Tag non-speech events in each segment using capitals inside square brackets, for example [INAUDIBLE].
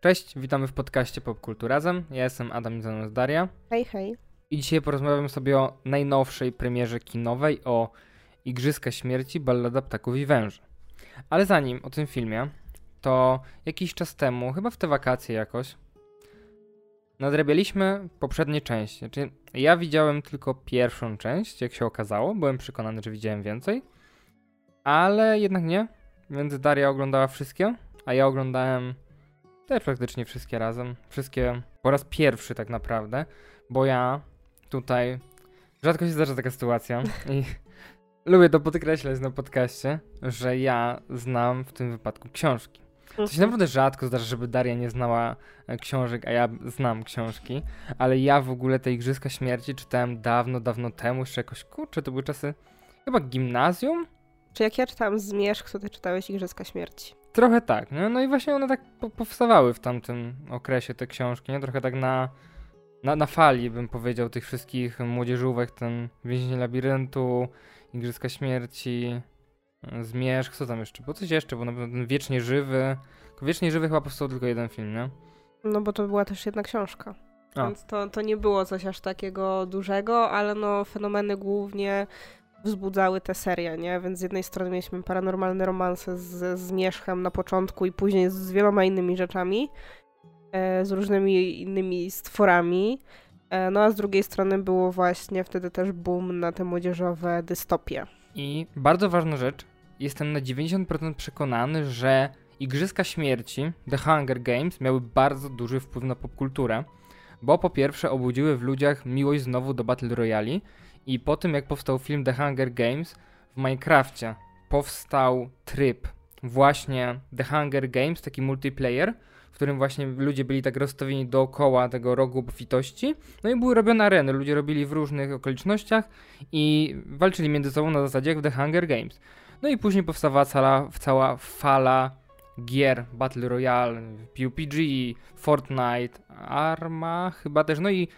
Cześć, witamy w podcaście Popkultu Razem. Ja jestem Adam z Daria. Hej, hej. I dzisiaj porozmawiamy sobie o najnowszej premierze kinowej, o Igrzyska Śmierci, Ballada Ptaków i Węży. Ale zanim o tym filmie, to jakiś czas temu, chyba w te wakacje jakoś, nadrabialiśmy poprzednie części. Znaczy, ja widziałem tylko pierwszą część, jak się okazało. Byłem przekonany, że widziałem więcej. Ale jednak nie. Więc Daria oglądała wszystkie, a ja oglądałem też praktycznie wszystkie razem. Wszystkie po raz pierwszy tak naprawdę, bo ja tutaj rzadko się zdarza taka sytuacja i [LAUGHS] lubię to podkreślać na podcaście, że ja znam w tym wypadku książki. To się naprawdę rzadko zdarza, żeby Daria nie znała e, książek, a ja znam książki, ale ja w ogóle te Igrzyska Śmierci czytałem dawno, dawno temu, jeszcze jakoś, kurczę, to były czasy chyba gimnazjum? Czy jak ja czytałam Zmierzch, to ty czytałeś Igrzyska Śmierci? Trochę tak, nie? no i właśnie one tak po powstawały w tamtym okresie, te książki, nie? Trochę tak na, na, na fali, bym powiedział, tych wszystkich młodzieżówek, ten Więzienie Labiryntu, Igrzyska Śmierci, Zmierzch, co tam jeszcze? Bo coś jeszcze, bo na pewno ten Wiecznie Żywy. Wiecznie Żywy chyba powstał tylko jeden film, nie? No bo to była też jedna książka. A. Więc to, to nie było coś aż takiego dużego, ale no fenomeny głównie wzbudzały te serie, nie? Więc z jednej strony mieliśmy paranormalne romanse z Zmierzchem na początku i później z wieloma innymi rzeczami, e, z różnymi innymi stworami. E, no a z drugiej strony było właśnie wtedy też boom na te młodzieżowe dystopie. I bardzo ważna rzecz, jestem na 90% przekonany, że Igrzyska Śmierci, The Hunger Games, miały bardzo duży wpływ na popkulturę, bo po pierwsze obudziły w ludziach miłość znowu do Battle Royale i po tym jak powstał film The Hunger Games, w Minecrafcie powstał tryb właśnie The Hunger Games, taki multiplayer, w którym właśnie ludzie byli tak rozstawieni dookoła tego rogu obfitości. No i były robione areny, ludzie robili w różnych okolicznościach i walczyli między sobą na zasadzie jak w The Hunger Games. No i później powstawała cała, cała fala gier Battle Royale, PUBG, Fortnite, Arma chyba też, no i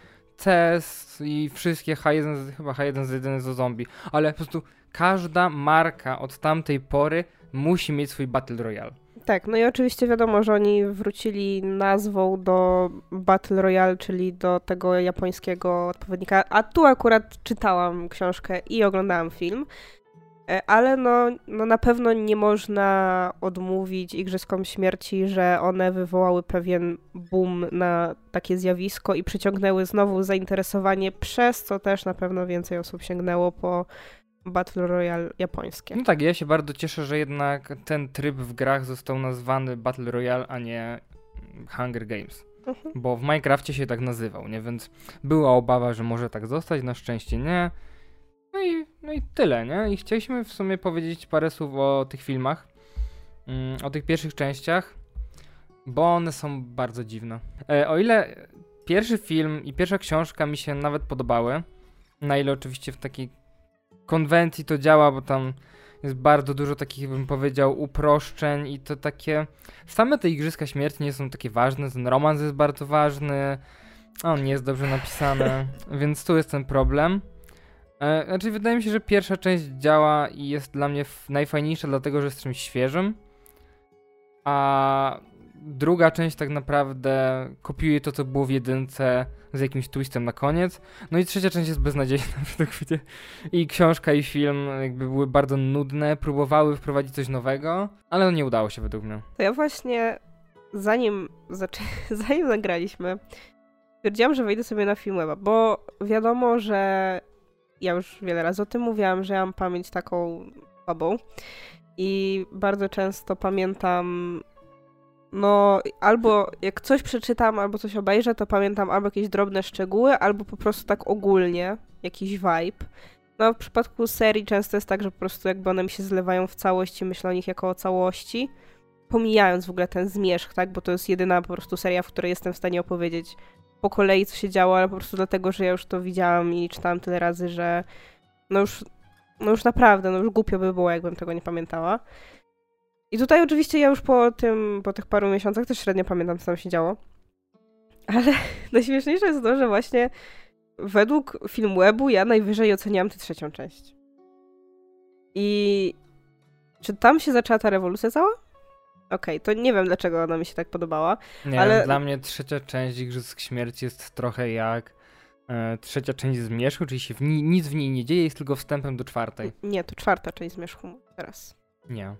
CS i wszystkie H1, chyba H1Z1 z zombie, ale po prostu każda marka od tamtej pory musi mieć swój Battle Royale. Tak, no i oczywiście wiadomo, że oni wrócili nazwą do Battle Royale, czyli do tego japońskiego odpowiednika. A tu akurat czytałam książkę i oglądałam film. E, ale no, no na pewno nie można odmówić Igrzyskom Śmierci, że one wywołały pewien boom na takie zjawisko i przyciągnęły znowu zainteresowanie, przez co też na pewno więcej osób sięgnęło po Battle Royale japońskie. No tak, ja się bardzo cieszę, że jednak ten tryb w grach został nazwany Battle Royale, a nie Hunger Games. Mhm. Bo w Minecrafcie się tak nazywał, nie? Więc była obawa, że może tak zostać, na szczęście nie. No i, no i tyle, nie? I chcieliśmy w sumie powiedzieć parę słów o tych filmach, mm, o tych pierwszych częściach, bo one są bardzo dziwne. E, o ile pierwszy film i pierwsza książka mi się nawet podobały, na ile oczywiście w takiej konwencji to działa, bo tam jest bardzo dużo takich, bym powiedział, uproszczeń i to takie... Same te Igrzyska Śmierci nie są takie ważne, ten romans jest bardzo ważny, on nie jest dobrze napisany, [LAUGHS] więc tu jest ten problem. E, znaczy, wydaje mi się, że pierwsza część działa i jest dla mnie najfajniejsza, dlatego że jest czymś świeżym. A druga część tak naprawdę kopiuje to, co było w jedynce z jakimś twistem na koniec. No i trzecia część jest beznadziejna [LAUGHS] według mnie. I książka i film jakby były bardzo nudne, próbowały wprowadzić coś nowego, ale no nie udało się według mnie. To ja właśnie zanim, zaczę- [LAUGHS] zanim nagraliśmy, stwierdziłam, że wejdę sobie na Filmweba, bo wiadomo, że ja już wiele razy o tym mówiłam, że ja mam pamięć taką słabą i bardzo często pamiętam no albo jak coś przeczytam, albo coś obejrzę, to pamiętam albo jakieś drobne szczegóły, albo po prostu tak ogólnie jakiś vibe. No w przypadku serii często jest tak, że po prostu jakby one mi się zlewają w całość i myślę o nich jako o całości, pomijając w ogóle ten zmierzch, tak, bo to jest jedyna po prostu seria, w której jestem w stanie opowiedzieć po kolei, co się działo, ale po prostu dlatego, że ja już to widziałam i czytałam tyle razy, że no już, no już naprawdę, no już głupio by było, jakbym tego nie pamiętała. I tutaj oczywiście ja już po tym, po tych paru miesiącach też średnio pamiętam, co tam się działo. Ale [LAUGHS] najśmieszniejsze jest to, że właśnie według Filmwebu ja najwyżej oceniałam tę trzecią część. I czy tam się zaczęła ta rewolucja cała? Okej, to nie wiem dlaczego ona mi się tak podobała. Nie Ale- dla mnie trzecia część Igrzysk Śmierci jest trochę jak e, trzecia część Zmierzchu, czyli się w ni- nic w niej nie dzieje, jest tylko wstępem do czwartej. Nie, to czwarta część Zmierzchu teraz. Nie.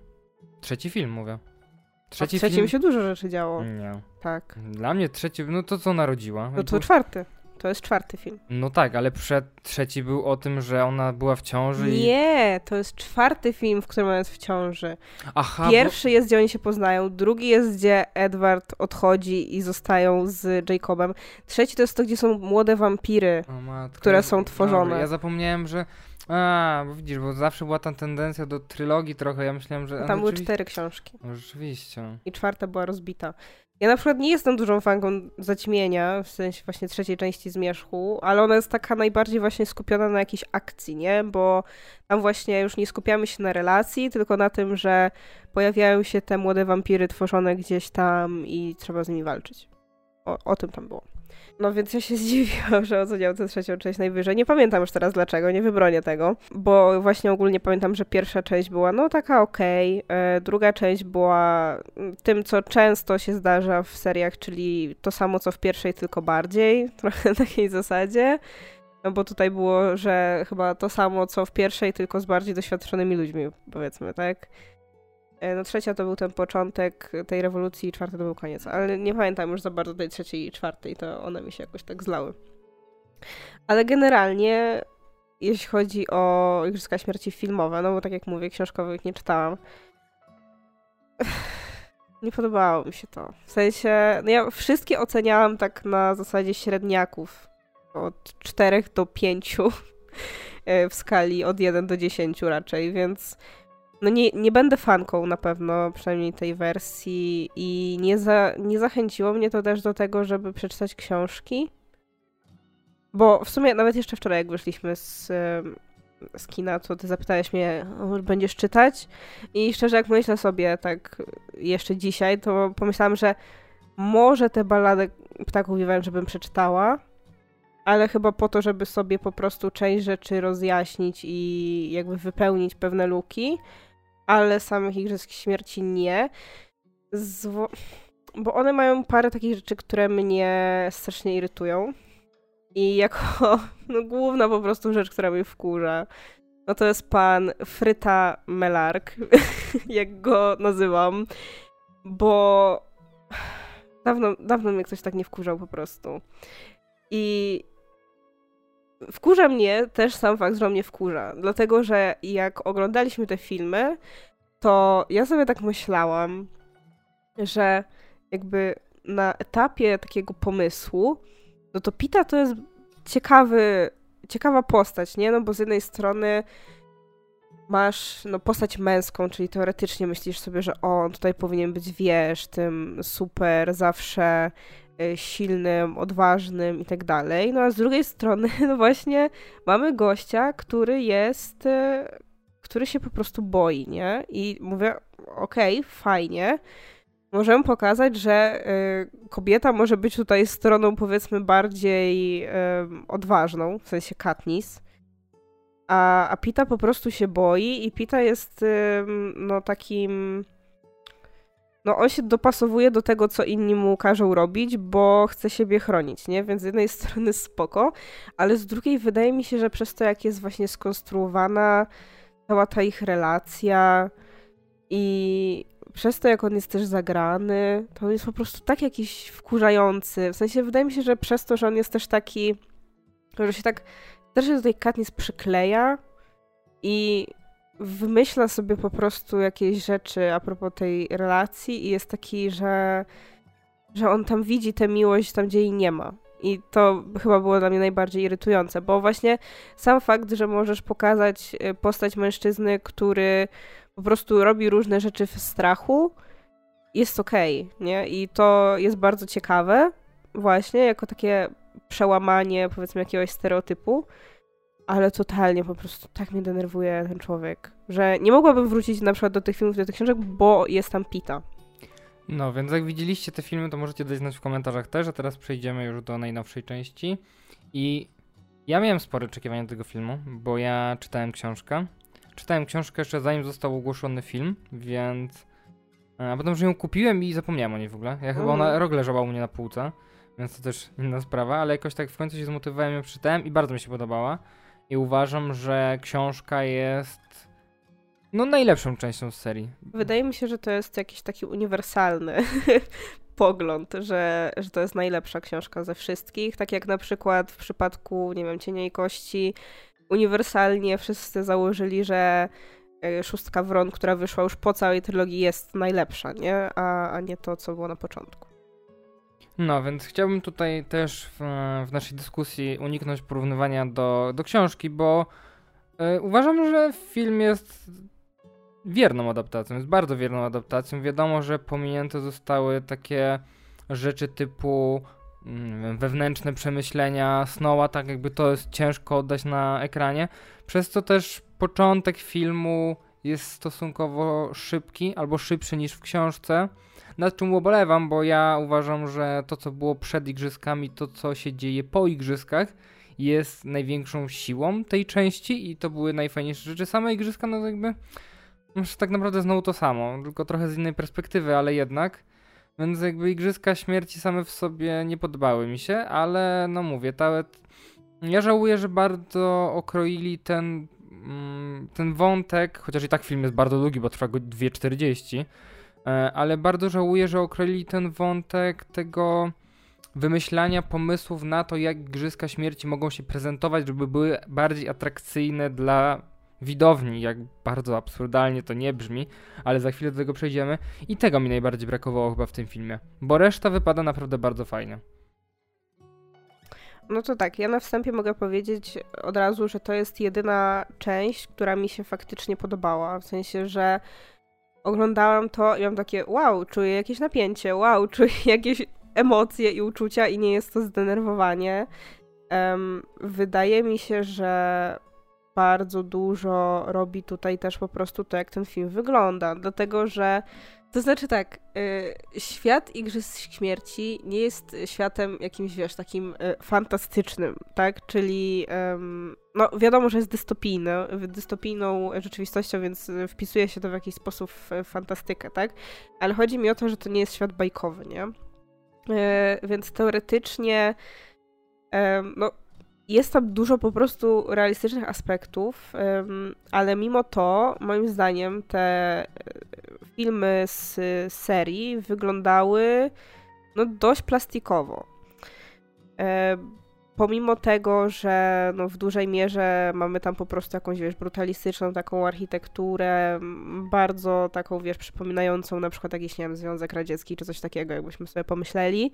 Trzeci film mówię. A w Trzeci trzecim film... się dużo rzeczy działo. Nie. Tak. Dla mnie trzeci, no to co narodziła? No to czwarty. To jest czwarty film. No tak, ale przed trzeci był o tym, że ona była w ciąży i... Nie, to jest czwarty film, w którym ona jest w ciąży. Aha, bo- Pierwszy jest, gdzie oni się poznają, drugi jest, gdzie Edward odchodzi i zostają z Jacobem. Trzeci to jest to, gdzie są młode wampiry. O które są tworzone. Dobra, ja zapomniałem, że... A, bo widzisz, bo zawsze była ta tendencja do trylogii trochę, ja myślałem, że... a Tam były cztery książki No, rzeczywiście. i czwarta była rozbita. Ja na przykład nie jestem dużą fanką Zaćmienia, w sensie właśnie trzeciej części Zmierzchu, ale ona jest taka najbardziej właśnie skupiona na jakiejś akcji, nie? Bo tam właśnie już nie skupiamy się na relacji, tylko na tym, że pojawiają się te młode wampiry tworzone gdzieś tam i trzeba z nimi walczyć. O, o tym tam było. No więc ja się [LAUGHS] zdziwiłam, że oceniał tę trzecią część najwyżej. Nie pamiętam już teraz dlaczego, nie wybronię tego, bo właśnie ogólnie pamiętam, że pierwsza część była no taka okej, e, druga część była tym, co często się zdarza w seriach, czyli to samo co w pierwszej, tylko bardziej, [LAUGHS] trochę na takiej zasadzie. No bo tutaj było, że chyba to samo co w pierwszej, tylko z bardziej doświadczonymi ludźmi, powiedzmy, tak? E, No trzecia to był ten początek tej rewolucji i czwarta to był koniec, ale nie pamiętam już za bardzo tej trzeciej i czwartej, to one mi się jakoś tak zlały. Ale generalnie, jeśli chodzi o Igrzyska Śmierci filmowe, no bo tak jak mówię, książkowych nie czytałam, [SIGHS] nie podobało mi się to. W sensie, no ja wszystkie oceniałam tak na zasadzie średniaków, od 4 do 5 [LAUGHS] e, w skali od 1 do 10 raczej, więc no nie, nie będę fanką na pewno, przynajmniej tej wersji i nie, za, nie zachęciło mnie to też do tego, żeby przeczytać książki. Bo w sumie nawet jeszcze wczoraj, jak wyszliśmy z, z kina, to ty zapytałeś mnie, będziesz czytać? I szczerze, jak myślę sobie tak jeszcze dzisiaj, to pomyślałam, że może tę balladę Ptaków Wiewę, żebym przeczytała, ale chyba po to, żeby sobie po prostu część rzeczy rozjaśnić i jakby wypełnić pewne luki, ale samych Igrzysk Śmierci nie. Zwo- bo one mają parę takich rzeczy, które mnie strasznie irytują. I jako [LAUGHS] no, główna po prostu rzecz, która mnie wkurza, no to jest pan Fryta Melark, [LAUGHS] jak go nazywam, bo [SIGHS] dawno, dawno mnie ktoś tak nie wkurzał po prostu. I wkurza mnie też sam fakt, że mnie wkurza, dlatego że jak oglądaliśmy te filmy, to ja sobie tak myślałam, że jakby na etapie takiego pomysłu, no to Pita to jest ciekawy, ciekawa postać, nie? No bo z jednej strony masz no, postać męską, czyli teoretycznie myślisz sobie, że on tutaj powinien być, wiesz, tym super, zawsze silnym, odważnym i tak dalej. No a z drugiej strony, [LAUGHS] no właśnie, mamy gościa, który jest, y, który się po prostu boi, nie? I mówię, okej, fajnie, możemy pokazać, że y, kobieta może być tutaj stroną powiedzmy bardziej odważną, w sensie Katniss, a, a Pita po prostu się boi i Pita jest no takim... No on się dopasowuje do tego, co inni mu każą robić, bo chce siebie chronić, nie? Więc z jednej [LAUGHS] strony spoko, ale z drugiej wydaje mi się, że przez to, jak jest właśnie skonstruowana cała ta ich relacja i przez to, jak on jest też zagrany, to on jest po prostu tak jakiś wkurzający. W sensie wydaje mi się, że przez to, że on jest też taki, że się tak też do tej Katniss przykleja i wymyśla sobie po prostu jakieś rzeczy a propos tej relacji i jest taki, że, że on tam widzi tę miłość tam, gdzie jej nie ma. I to chyba było dla mnie najbardziej irytujące, bo właśnie sam fakt, że możesz pokazać y, postać mężczyzny, który po prostu robi różne rzeczy w strachu, jest okej, nie? I to jest bardzo ciekawe, właśnie, jako takie przełamanie, powiedzmy, jakiegoś stereotypu, ale totalnie po prostu tak mnie denerwuje ten człowiek, że nie mogłabym wrócić na przykład do tych filmów, do tych książek, bo jest tam Pita. No, więc jak widzieliście te filmy, to możecie dać znać w komentarzach też, a teraz przejdziemy już do najnowszej części. I ja miałem spore oczekiwania tego filmu, bo ja czytałem książkę. Czytałem książkę jeszcze zanim został ogłoszony film, więc A potem, że ją kupiłem i zapomniałem o niej w ogóle. Ja chyba ona Mhm. rok leżała u mnie na półce, więc to też inna sprawa, ale jakoś tak w końcu się zmotywowałem, ją przeczytałem i bardzo mi się podobała. I uważam, że książka jest no najlepszą częścią z serii. Wydaje mi się, że to jest jakiś taki uniwersalny [LAUGHS] pogląd, że, że to jest najlepsza książka ze wszystkich. Tak jak na przykład w przypadku, nie wiem, Cienia i Kości, uniwersalnie wszyscy założyli, że e, Szóstka Wron, która wyszła już po całej trylogii, jest najlepsza, nie? A, a nie to, co było na początku. No, więc chciałbym tutaj też w, w naszej dyskusji uniknąć porównywania do, do książki, bo e, uważam, że film jest wierną adaptacją, jest bardzo wierną adaptacją. Wiadomo, że pominięte zostały takie rzeczy typu mm, wewnętrzne przemyślenia Snowa, tak jakby to jest ciężko oddać na ekranie, przez co też początek filmu jest stosunkowo szybki, albo szybszy niż w książce nad czym ubolewam, bo ja uważam, że to, co było przed igrzyskami, to, co się dzieje po igrzyskach, jest największą siłą tej części i to były najfajniejsze rzeczy. Same igrzyska, no jakby, tak naprawdę znowu to samo, tylko trochę z innej perspektywy, ale jednak. Więc jakby igrzyska śmierci same w sobie nie podobały mi się, ale no mówię, ta, ja żałuję, że bardzo okroili ten, ten wątek, chociaż i tak film jest bardzo długi, bo trwa go 2,40 E, ale bardzo żałuję, że okroili ten wątek tego wymyślania pomysłów na to, jak Igrzyska Śmierci mogą się prezentować, żeby były bardziej atrakcyjne dla widowni, jak bardzo absurdalnie to nie brzmi, ale za chwilę do tego przejdziemy. I tego mi najbardziej brakowało chyba w tym filmie, bo reszta wypada naprawdę bardzo fajnie. No to tak, ja na wstępie mogę powiedzieć od razu, że to jest jedyna część, która mi się faktycznie podobała. W sensie, że oglądałam to i mam takie wow, czuję jakieś napięcie, wow, [LAUGHS] czuję jakieś emocje i uczucia i nie jest to zdenerwowanie. Um, wydaje mi się, że bardzo dużo robi tutaj też po prostu to, jak ten film wygląda. Dlatego, że to znaczy tak, y, świat Igrzysk Śmierci nie jest światem jakimś, wiesz, takim y, fantastycznym, tak? Czyli, no wiadomo, że jest dystopijny, dystopijną rzeczywistością, więc wpisuje się to w jakiś sposób w fantastykę, tak? Ale chodzi mi o to, że to nie jest świat bajkowy, nie? Y, więc teoretycznie, no jest tam dużo po prostu realistycznych aspektów, ale mimo to, moim zdaniem, te y, filmy z serii wyglądały no, dość plastikowo. E, pomimo tego, że no, w dużej mierze mamy tam po prostu jakąś, wiesz, brutalistyczną taką architekturę, bardzo taką, wiesz, przypominającą na przykład jakiś, nie wiem, Związek Radziecki czy coś takiego, jakbyśmy sobie pomyśleli.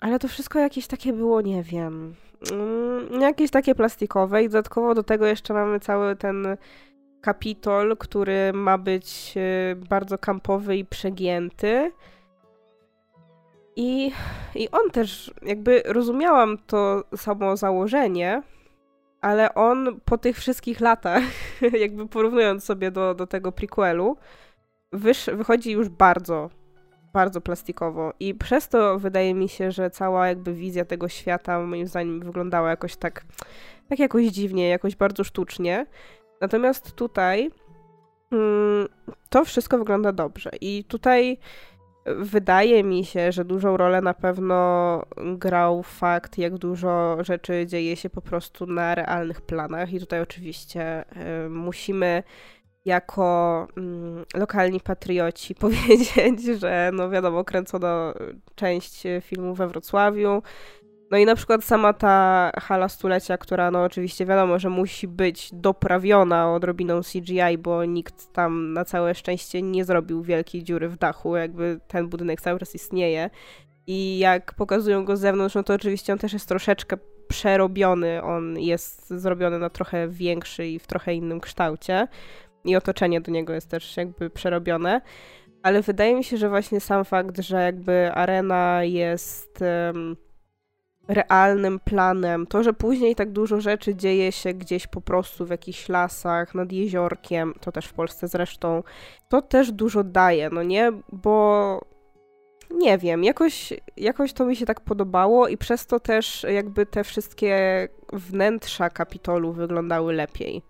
Ale to wszystko jakieś takie było, nie wiem, mm, jakieś takie plastikowe i dodatkowo do tego jeszcze mamy cały ten kapitol, który ma być y, bardzo kampowy i przegięty. I, I on też, jakby rozumiałam to samo założenie, ale on po tych wszystkich latach, [LAUGHS] jakby porównując sobie do, do tego prequelu, wysz, wychodzi już bardzo, bardzo plastikowo. I przez to wydaje mi się, że cała jakby wizja tego świata moim zdaniem wyglądała jakoś tak, tak jakoś dziwnie, jakoś bardzo sztucznie. Natomiast tutaj mm, to wszystko wygląda dobrze. I tutaj wydaje mi się, że dużą rolę na pewno grał fakt, jak dużo rzeczy dzieje się po prostu na realnych planach. I tutaj oczywiście y, musimy jako mm, lokalni patrioci [LAUGHS] powiedzieć, że no wiadomo, kręcono część filmu we Wrocławiu. No i na przykład sama ta hala stulecia, która no oczywiście wiadomo, że musi być doprawiona odrobiną CGI, bo nikt tam na całe szczęście nie zrobił wielkiej dziury w dachu, jakby ten budynek cały czas istnieje. I jak pokazują go z zewnątrz, no to oczywiście on też jest troszeczkę przerobiony, on jest zrobiony na trochę większy i w trochę innym kształcie. I otoczenie do niego jest też jakby przerobione. Ale wydaje mi się, że właśnie sam fakt, że jakby arena jest... Um, realnym planem. To, że później tak dużo rzeczy dzieje się gdzieś po prostu w jakichś lasach, nad jeziorkiem, to też w Polsce zresztą, to też dużo daje, no nie? Bo nie wiem, jakoś, jakoś to mi się tak podobało i przez to też jakby te wszystkie wnętrza Kapitolu wyglądały lepiej.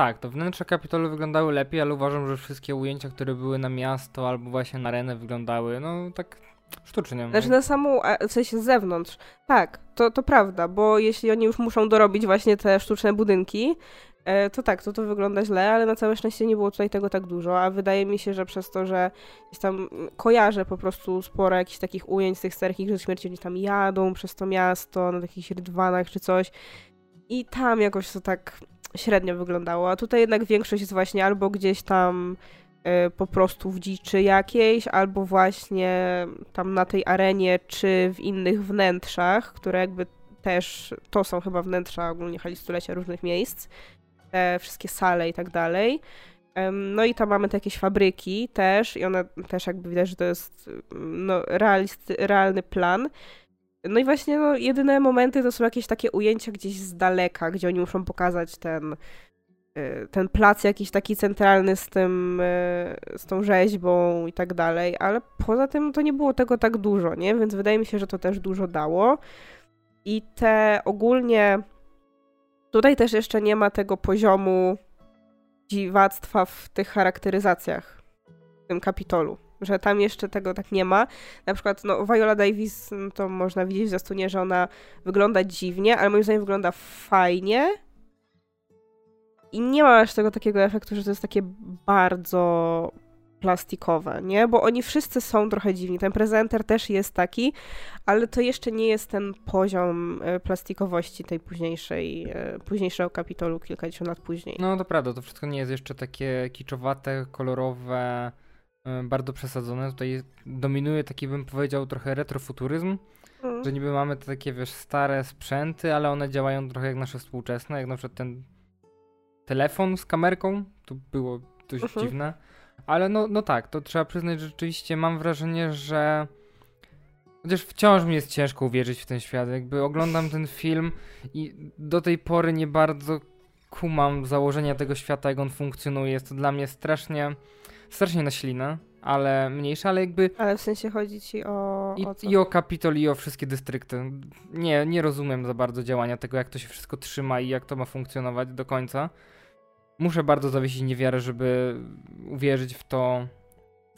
Tak, to wnętrze Kapitolu wyglądały lepiej, ale uważam, że wszystkie ujęcia, które były na miasto albo właśnie na arenę wyglądały, no tak sztucznie. Znaczy na samą, a, w sensie z zewnątrz. Tak, to, to prawda, bo jeśli oni już muszą dorobić właśnie te sztuczne budynki, e, to tak, to to wygląda źle, ale na całe szczęście nie było tutaj tego tak dużo, a wydaje mi się, że przez to, że gdzieś tam kojarzę po prostu sporo jakichś takich ujęć z tych starych Igrzysk Śmierci, oni tam jadą przez to miasto na takich rydwanach czy coś i tam jakoś to tak średnio wyglądało, a tutaj jednak większość jest właśnie albo gdzieś tam y, po prostu w dziczy jakiejś, albo właśnie tam na tej arenie, czy w innych wnętrzach, które jakby też, to są chyba wnętrza ogólnie hali stulecia różnych miejsc, te wszystkie sale i tak dalej. No i tam mamy te jakieś fabryki też i one też jakby widać, że to jest no, realist, realny plan. No i właśnie no, jedyne momenty to są jakieś takie ujęcia gdzieś z daleka, gdzie oni muszą pokazać ten, y, ten plac jakiś taki centralny z tym, y, z tą rzeźbą i tak dalej, ale poza tym to nie było tego tak dużo, nie? Więc wydaje mi się, że to też dużo dało. I te ogólnie tutaj też jeszcze nie ma tego poziomu dziwactwa w tych charakteryzacjach w tym kapitolu że tam jeszcze tego tak nie ma. Na przykład no, Viola Davis, no, to można widzieć w zastunie, że ona wygląda dziwnie, ale moim zdaniem wygląda fajnie. I nie ma aż tego takiego efektu, że to jest takie bardzo plastikowe, nie? Bo oni wszyscy są trochę dziwni. Ten prezenter też jest taki, ale to jeszcze nie jest ten poziom e, plastikowości tej późniejszej, e, późniejszego kapitolu kilkadziesiąt lat później. No to prawda, to wszystko nie jest jeszcze takie kiczowate, kolorowe, bardzo przesadzone. Tutaj dominuje taki, bym powiedział, trochę retrofuturyzm, mm. że niby mamy te takie, wiesz, stare sprzęty, ale one działają trochę jak nasze współczesne, jak na przykład ten telefon z kamerką, to było dość uh-huh. dziwne. Ale no, no tak, to trzeba przyznać, że rzeczywiście mam wrażenie, że chociaż wciąż mi jest ciężko uwierzyć w ten świat. Jakby oglądam ten film i do tej pory nie bardzo kumam założenia tego świata, jak on funkcjonuje. Jest to dla mnie strasznie strasznie na ślinę, ale mniejsza, ale jakby... Ale w sensie chodzi ci o... I o, i o Kapitol, i o wszystkie dystrykty. Nie, nie rozumiem za bardzo działania tego, jak to się wszystko trzyma i jak to ma funkcjonować do końca. Muszę bardzo zawiesić niewiarę, żeby uwierzyć w to,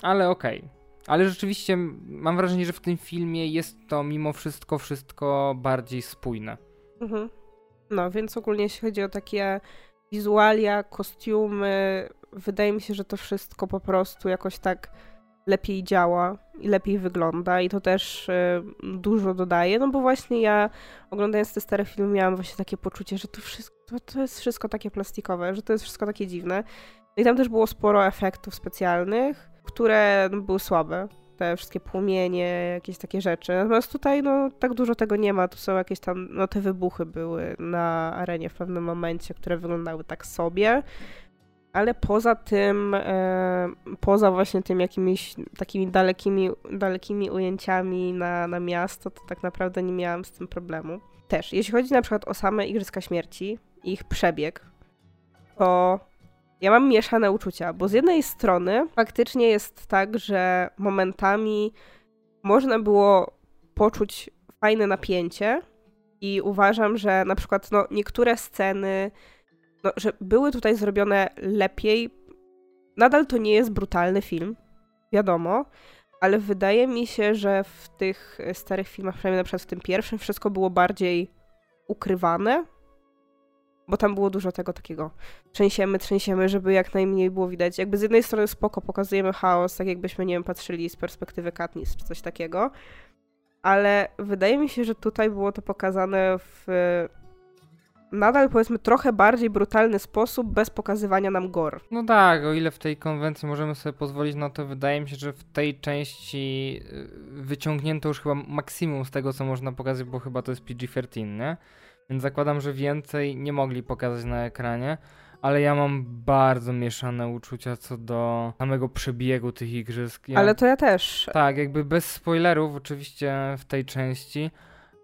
ale okej. Okay. Ale rzeczywiście mam wrażenie, że w tym filmie jest to mimo wszystko wszystko bardziej spójne. Mhm. No, więc ogólnie jeśli chodzi o takie wizualia, kostiumy, wydaje mi się, że to wszystko po prostu jakoś tak lepiej działa i lepiej wygląda i to też y, dużo dodaje, no bo właśnie ja oglądając te stare filmy miałam właśnie takie poczucie, że to wszystko, to, jest wszystko takie plastikowe, że to jest wszystko takie dziwne. No i tam też było sporo efektów specjalnych, które no, były słabe. Te wszystkie płomienie, jakieś takie rzeczy. Natomiast tutaj no tak dużo tego nie ma. Tu są jakieś tam, no te wybuchy były na arenie w pewnym momencie, które wyglądały tak sobie ale poza tym, e, poza właśnie tym jakimiś takimi dalekimi, dalekimi ujęciami na, na miasto, to tak naprawdę nie miałam z tym problemu. Też, jeśli chodzi na przykład o same Igrzyska Śmierci, ich przebieg, to ja mam mieszane uczucia, bo z jednej strony faktycznie jest tak, że momentami można było poczuć fajne napięcie i uważam, że na przykład no, niektóre sceny no, że były tutaj zrobione lepiej. Nadal to nie jest brutalny film, wiadomo, ale wydaje mi się, że w tych starych filmach, przynajmniej na przykład w tym pierwszym, wszystko było bardziej ukrywane, bo tam było dużo tego takiego trzęsiemy, trzęsiemy, żeby jak najmniej było widać. Jakby z jednej strony spoko, pokazujemy chaos, tak jakbyśmy, nie wiem, patrzyli z perspektywy Katniss czy coś takiego, ale wydaje mi się, że tutaj było to pokazane w nadal powiedzmy trochę bardziej brutalny sposób, bez pokazywania nam gor. No tak, o ile w tej konwencji możemy sobie pozwolić na to, wydaje mi się, że w tej części y, wyciągnięto już chyba maksimum z tego, co można pokazać, bo chyba to jest PG-13, nie? Więc zakładam, że więcej nie mogli pokazać na ekranie, ale ja mam bardzo mieszane uczucia co do samego przebiegu tych igrzysk. Ja, ale to ja też. Tak, jakby bez spoilerów oczywiście w tej części,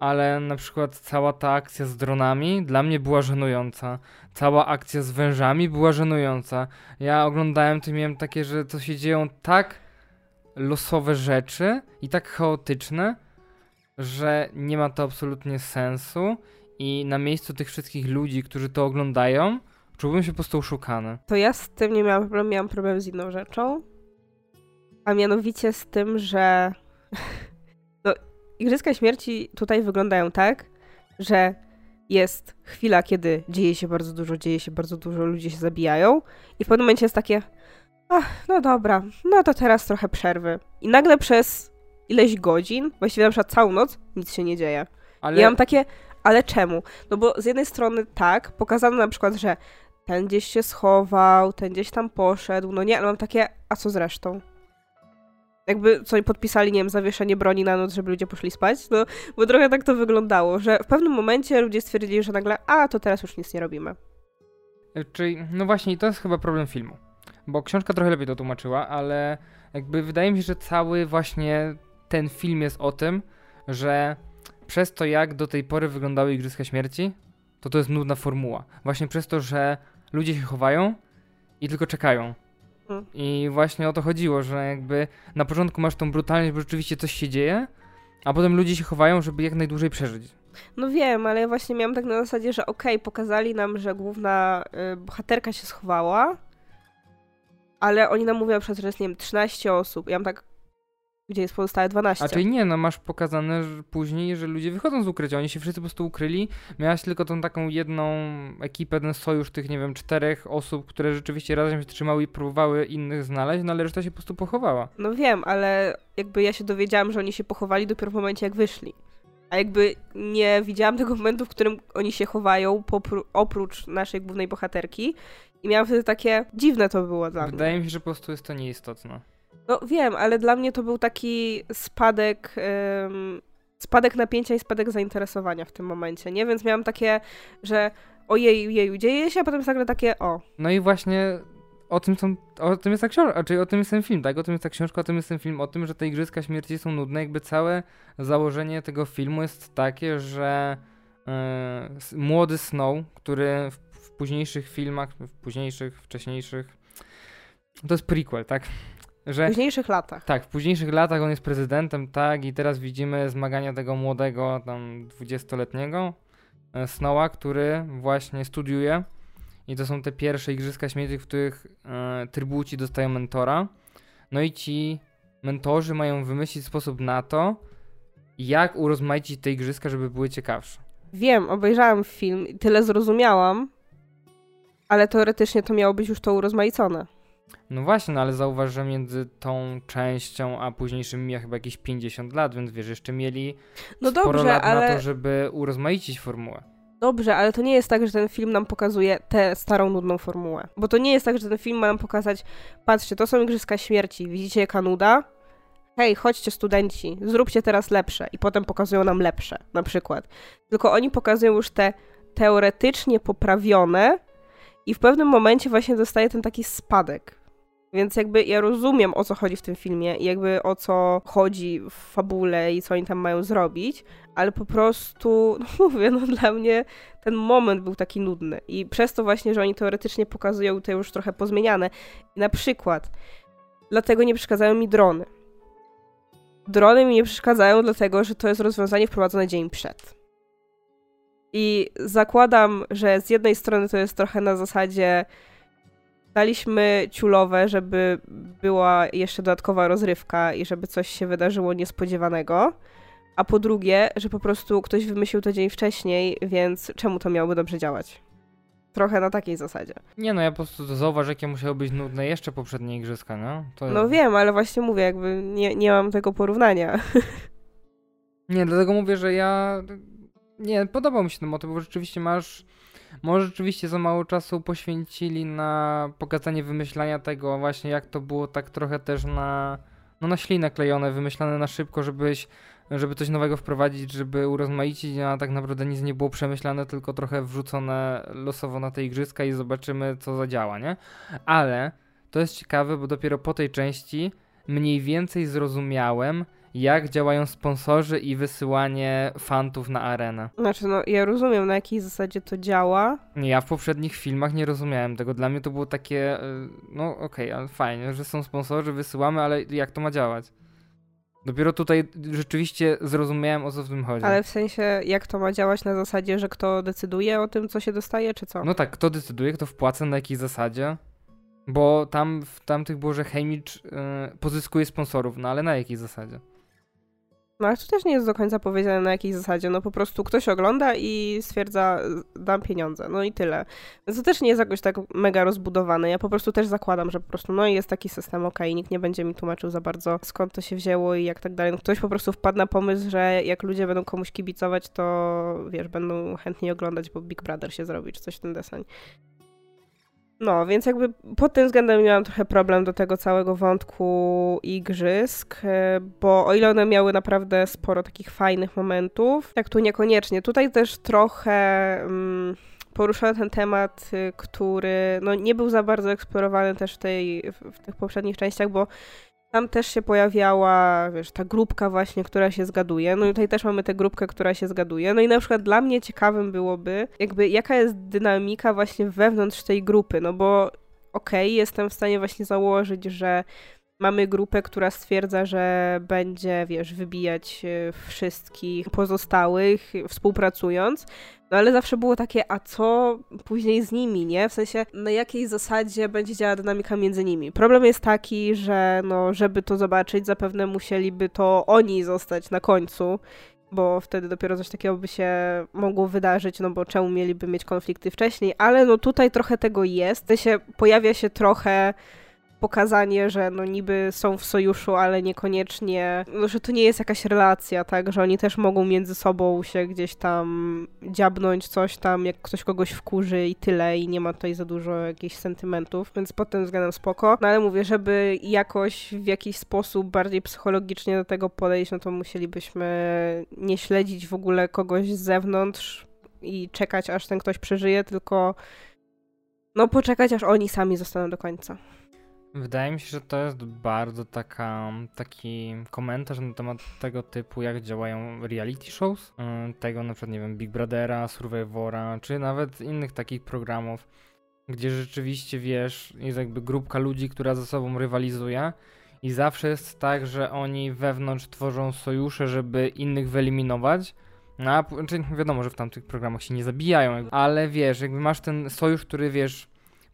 ale na przykład cała ta akcja z dronami dla mnie była żenująca. Cała akcja z wężami była żenująca. Ja oglądałem to i miałem takie, że to się dzieją tak losowe rzeczy i tak chaotyczne, że nie ma to absolutnie sensu i na miejscu tych wszystkich ludzi, którzy to oglądają, Czułbym się po prostu oszukany. To ja z tym nie miałam problemu, miałam problem z inną rzeczą. A mianowicie z tym, że [LAUGHS] Igrzyska Śmierci tutaj wyglądają tak, że jest chwila, kiedy dzieje się bardzo dużo, dzieje się bardzo dużo, ludzie się zabijają i w pewnym momencie jest takie ach, no dobra, no to teraz trochę przerwy. I nagle przez ileś godzin, właściwie na przykład całą noc, nic się nie dzieje. Ale I ja mam takie, ale czemu? No bo z jednej strony tak, pokazano na przykład, że ten gdzieś się schował, ten gdzieś tam poszedł, no nie, ale mam takie, a co z resztą? Jakby co podpisali, nie wiem, zawieszenie broni na noc, żeby ludzie poszli spać, no bo trochę tak to wyglądało, że w pewnym momencie ludzie stwierdzili, że nagle, a to teraz już nic nie robimy. E, Czyli, no właśnie, to jest chyba problem filmu. Bo książka trochę lepiej to tłumaczyła, ale jakby wydaje mi się, że cały właśnie ten film jest o tym, że przez to, jak do tej pory wyglądały Igrzyska Śmierci, to to jest nudna formuła. Właśnie przez to, że ludzie się chowają i tylko czekają. Mm. I właśnie o to chodziło, że jakby na początku masz tą brutalność, bo rzeczywiście coś się dzieje, a potem ludzie się chowają, żeby jak najdłużej przeżyć. No wiem, ale ja właśnie miałam tak na zasadzie, że okej, pokazali nam, że główna y, bohaterka się schowała, ale oni nam mówią na przykład, że jest, nie wiem, 13 osób. Ja mam tak, gdzie jest pozostałe 12. A czyli nie, no masz pokazane że później, że ludzie wychodzą z ukrycia, oni się wszyscy po prostu ukryli, miałaś tylko tą taką jedną ekipę, ten sojusz tych, nie wiem, czterech osób, które rzeczywiście razem się trzymały i próbowały innych znaleźć, no ale reszta się po prostu pochowała. No wiem, ale jakby ja się dowiedziałam, że oni się pochowali dopiero w momencie, jak wyszli. A jakby nie widziałam tego momentu, w którym oni się chowają oprócz naszej głównej bohaterki. I miałam wtedy takie, dziwne to było dla mnie. Wydaje mi się, że po prostu jest to nieistotne. No wiem, ale dla mnie to był taki spadek, ym, spadek napięcia i spadek zainteresowania w tym momencie, nie? Więc miałam takie, że ojej, jeju, dzieje się, a potem nagle takie, o. No i właśnie o tym, są, o tym jest ta książka, czyli o tym jest ten film, tak? O tym jest ta książka, o tym jest ten film, o tym, że te Igrzyska Śmierci są nudne. Jakby całe założenie tego filmu jest takie, że e, młody Snow, który w, w późniejszych filmach, w późniejszych, wcześniejszych, to jest prequel, tak? W Że późniejszych latach. tak, w późniejszych latach on jest prezydentem, tak, i teraz widzimy zmagania tego młodego, tam 20-letniego e, Snowa, który właśnie studiuje. I to są te pierwsze Igrzyska Śmierci, w których e, trybuci dostają mentora. No i ci mentorzy mają wymyślić sposób na to, jak urozmaicić te igrzyska, żeby były ciekawsze. Wiem, obejrzałam film i tyle zrozumiałam, ale teoretycznie to miało być już to urozmaicone. No właśnie, no ale zauważ, że między tą częścią a późniejszym mija chyba jakieś 50 lat, więc wiesz, jeszcze mieli No sporo dobrze, lat ale... na to, żeby urozmaicić formułę. Dobrze, ale to nie jest tak, że ten film nam pokazuje tę starą, nudną formułę. Bo to nie jest tak, że ten film ma nam pokazać, patrzcie, to są Igrzyska Śmierci, widzicie jaka nuda? Hej, chodźcie studenci, zróbcie teraz lepsze. I potem pokazują nam lepsze, na przykład. Tylko oni pokazują już te teoretycznie poprawione i w pewnym momencie właśnie dostaje ten taki spadek. Więc jakby ja rozumiem, o co chodzi w tym filmie i jakby o co chodzi w fabule i co oni tam mają zrobić, ale po prostu, [LAUGHS] no mówię, no dla mnie ten moment był taki nudny i przez to właśnie, że oni teoretycznie pokazują te już trochę pozmieniane. Na przykład, dlatego nie przeszkadzają mi drony. Drony mi nie przeszkadzają, dlatego że to jest rozwiązanie wprowadzone dzień przed. I zakładam, że z jednej strony to jest trochę na zasadzie daliśmy ciulowe, żeby była jeszcze dodatkowa rozrywka i żeby coś się wydarzyło niespodziewanego. A po drugie, że po prostu ktoś wymyślił to dzień wcześniej, więc czemu to miałoby dobrze działać? Trochę na takiej zasadzie. Nie no, ja po prostu zauważ, jakie musiały być nudne jeszcze poprzednie igrzyska, no. To... No wiem, ale właśnie mówię, jakby nie, nie mam tego porównania. [LAUGHS] Nie, dlatego mówię, że ja... Nie, podobał mi się ten motyw, bo rzeczywiście masz... Może rzeczywiście za mało czasu poświęcili na pokazanie wymyślania tego właśnie, jak to było tak trochę też na... No na ślinę klejone, wymyślane na szybko, żebyś żeby coś nowego wprowadzić, żeby urozmaicić, a tak naprawdę nic nie było przemyślane, tylko trochę wrzucone losowo na te igrzyska i zobaczymy, co zadziała, nie? Ale to jest ciekawe, bo dopiero po tej części mniej więcej zrozumiałem, jak działają sponsorzy i wysyłanie fantów na arenę. Znaczy, no ja rozumiem, na jakiej zasadzie to działa. Ja w poprzednich filmach nie rozumiałem tego. Dla mnie to było takie, y, no okej, ale fajnie, że są sponsorzy, wysyłamy, ale jak to ma działać? Dopiero tutaj rzeczywiście zrozumiałem, o co w tym chodzi. Ale w sensie, jak to ma działać na zasadzie, że kto decyduje o tym, co się dostaje, czy co? No tak, kto decyduje, kto wpłaca, na jakiej zasadzie? Bo tam w tamtych było, że Hemicz y, pozyskuje sponsorów, no ale na jakiej zasadzie? No ale to też nie jest do końca powiedziane na jakiej zasadzie. No po prostu ktoś ogląda i stwierdza, dam pieniądze. No i tyle. Więc to też nie jest jakoś tak mega rozbudowane. Ja po prostu też zakładam, że po prostu no jest taki system, ok, nikt nie będzie mi tłumaczył za bardzo skąd to się wzięło i jak tak dalej. No ktoś po prostu wpadł na pomysł, że jak ludzie będą komuś kibicować, to wiesz, będą chętniej oglądać, bo Big Brother się zrobi, czy coś w ten deseń. No, więc jakby pod tym względem miałam trochę problem do tego całego wątku igrzysk, e, bo o ile one miały naprawdę sporo takich fajnych momentów, tak tu niekoniecznie. Tutaj też trochę mm, poruszono ten temat, y, który no, nie był za bardzo eksplorowany też w, tej, w tych poprzednich częściach, bo tam też się pojawiała, wiesz, ta grupka właśnie, która się zgaduje. No i tutaj też mamy tę grupkę, która się zgaduje. No i na przykład dla mnie ciekawym byłoby, jakby jaka jest dynamika właśnie wewnątrz tej grupy, no bo okej, okay, jestem w stanie właśnie założyć, że mamy grupę, która stwierdza, że będzie, wiesz, wybijać e, wszystkich pozostałych, współpracując. No ale zawsze było takie, a co później z nimi, nie? W sensie, na jakiej zasadzie będzie działała dynamika między nimi. Problem jest taki, że no, żeby to zobaczyć, zapewne musieliby to oni zostać na końcu, bo wtedy dopiero coś takiego by się mogło wydarzyć, no bo czemu mieliby mieć konflikty wcześniej, ale no tutaj trochę tego jest. W sensie pojawia się trochę pokazanie, że no niby są w sojuszu, ale niekoniecznie, no, że to nie jest jakaś relacja, tak, że oni też mogą między sobą się gdzieś tam dziabnąć coś tam, jak ktoś kogoś wkurzy i tyle i nie ma tutaj za dużo jakichś sentymentów, więc pod tym względem spoko. No ale mówię, żeby jakoś w jakiś sposób bardziej psychologicznie do tego podejść, no to musielibyśmy nie śledzić w ogóle kogoś z zewnątrz i czekać, aż ten ktoś przeżyje, tylko no poczekać, aż oni sami zostaną do końca. Wydaje mi się, że to jest bardzo taka, taki komentarz na temat tego typu, jak działają reality shows. Y, tego na przykład, nie wiem, Big Brothera, Survivora, czy nawet innych takich programów, gdzie rzeczywiście, wiesz, jest jakby grupka ludzi, która ze sobą rywalizuje i zawsze jest tak, że oni wewnątrz tworzą sojusze, żeby innych wyeliminować. No, a, znaczy wiadomo, że w tamtych programach się nie zabijają, ale wiesz, jakby masz ten sojusz, który wiesz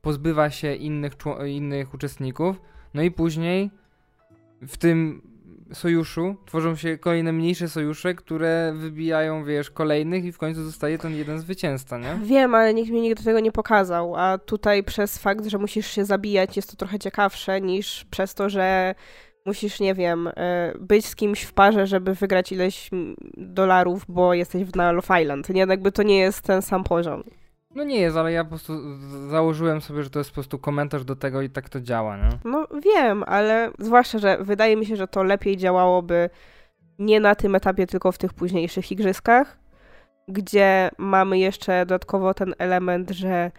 pozbywa się innych, innych uczestników, no i później w tym sojuszu tworzą się kolejne mniejsze sojusze, które wybijają, wiesz, kolejnych i w końcu zostaje ten jeden zwycięzca, nie? Wiem, ale nikt mi nigdy tego nie pokazał, a tutaj przez fakt, że musisz się zabijać jest to trochę ciekawsze niż przez to, że musisz, nie wiem, e, być z kimś w parze, żeby wygrać ileś dolarów, bo jesteś na Love Island, nie? Jakby to nie jest ten sam poziom. No nie jest, ale ja po prostu założyłem sobie, że to jest po prostu komentarz do tego i tak to działa, nie? No wiem, ale zwłaszcza, że wydaje mi się, że to lepiej działałoby nie na tym etapie, tylko w tych późniejszych igrzyskach, gdzie mamy jeszcze dodatkowo ten element, że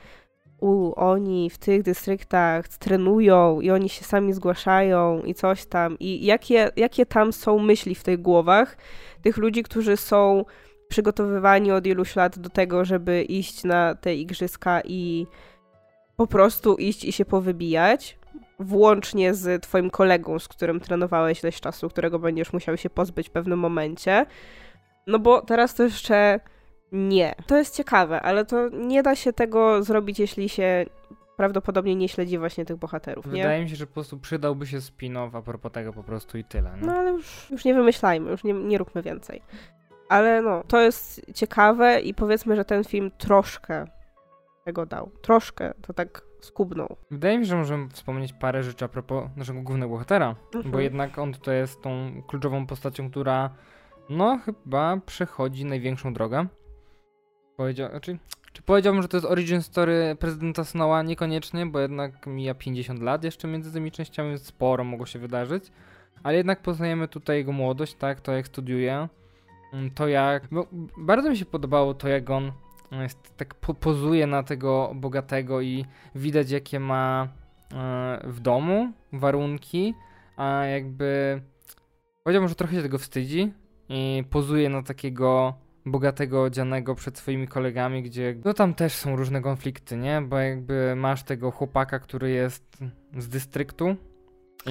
u, oni w tych dystryktach trenują i oni się sami zgłaszają i coś tam. I jakie, jakie tam są myśli w tych głowach tych ludzi, którzy są przygotowywani od iluś lat do tego, żeby iść na te igrzyska i po prostu iść i się powybijać, włącznie z twoim kolegą, z którym trenowałeś ileś czasu, którego będziesz musiał się pozbyć w pewnym momencie. No bo teraz to jeszcze nie. To jest ciekawe, ale to nie da się tego zrobić, jeśli się prawdopodobnie nie śledzi właśnie tych bohaterów, nie? Wydaje mi się, że po prostu przydałby się spin-off a propos tego po prostu i tyle. No, no ale już, już nie wymyślajmy, już nie, nie róbmy więcej. Ale no, to jest ciekawe i powiedzmy, że ten film troszkę tego dał. Troszkę to tak skubnął. Wydaje mi się, że możemy wspomnieć parę rzeczy a propos naszego głównego bohatera, mhm. bo jednak on tutaj jest tą kluczową postacią, która no chyba przechodzi największą drogę. Powiedział, znaczy, czy powiedziałbym, że to jest origin story prezydenta Snowa? Niekoniecznie, bo jednak mija 50 lat jeszcze między tymi częściami, więc sporo mogło się wydarzyć. Ale jednak poznajemy tutaj jego młodość, tak, to jak studiuje to jak. Bardzo mi się podobało to, jak on jest, tak po, pozuje na tego bogatego i widać, jakie ma e, w domu warunki, a jakby. Powiedziałbym, że trochę się tego wstydzi i pozuje na takiego bogatego odzianego przed swoimi kolegami, gdzie no tam też są różne konflikty, nie? Bo jakby masz tego chłopaka, który jest z dystryktu,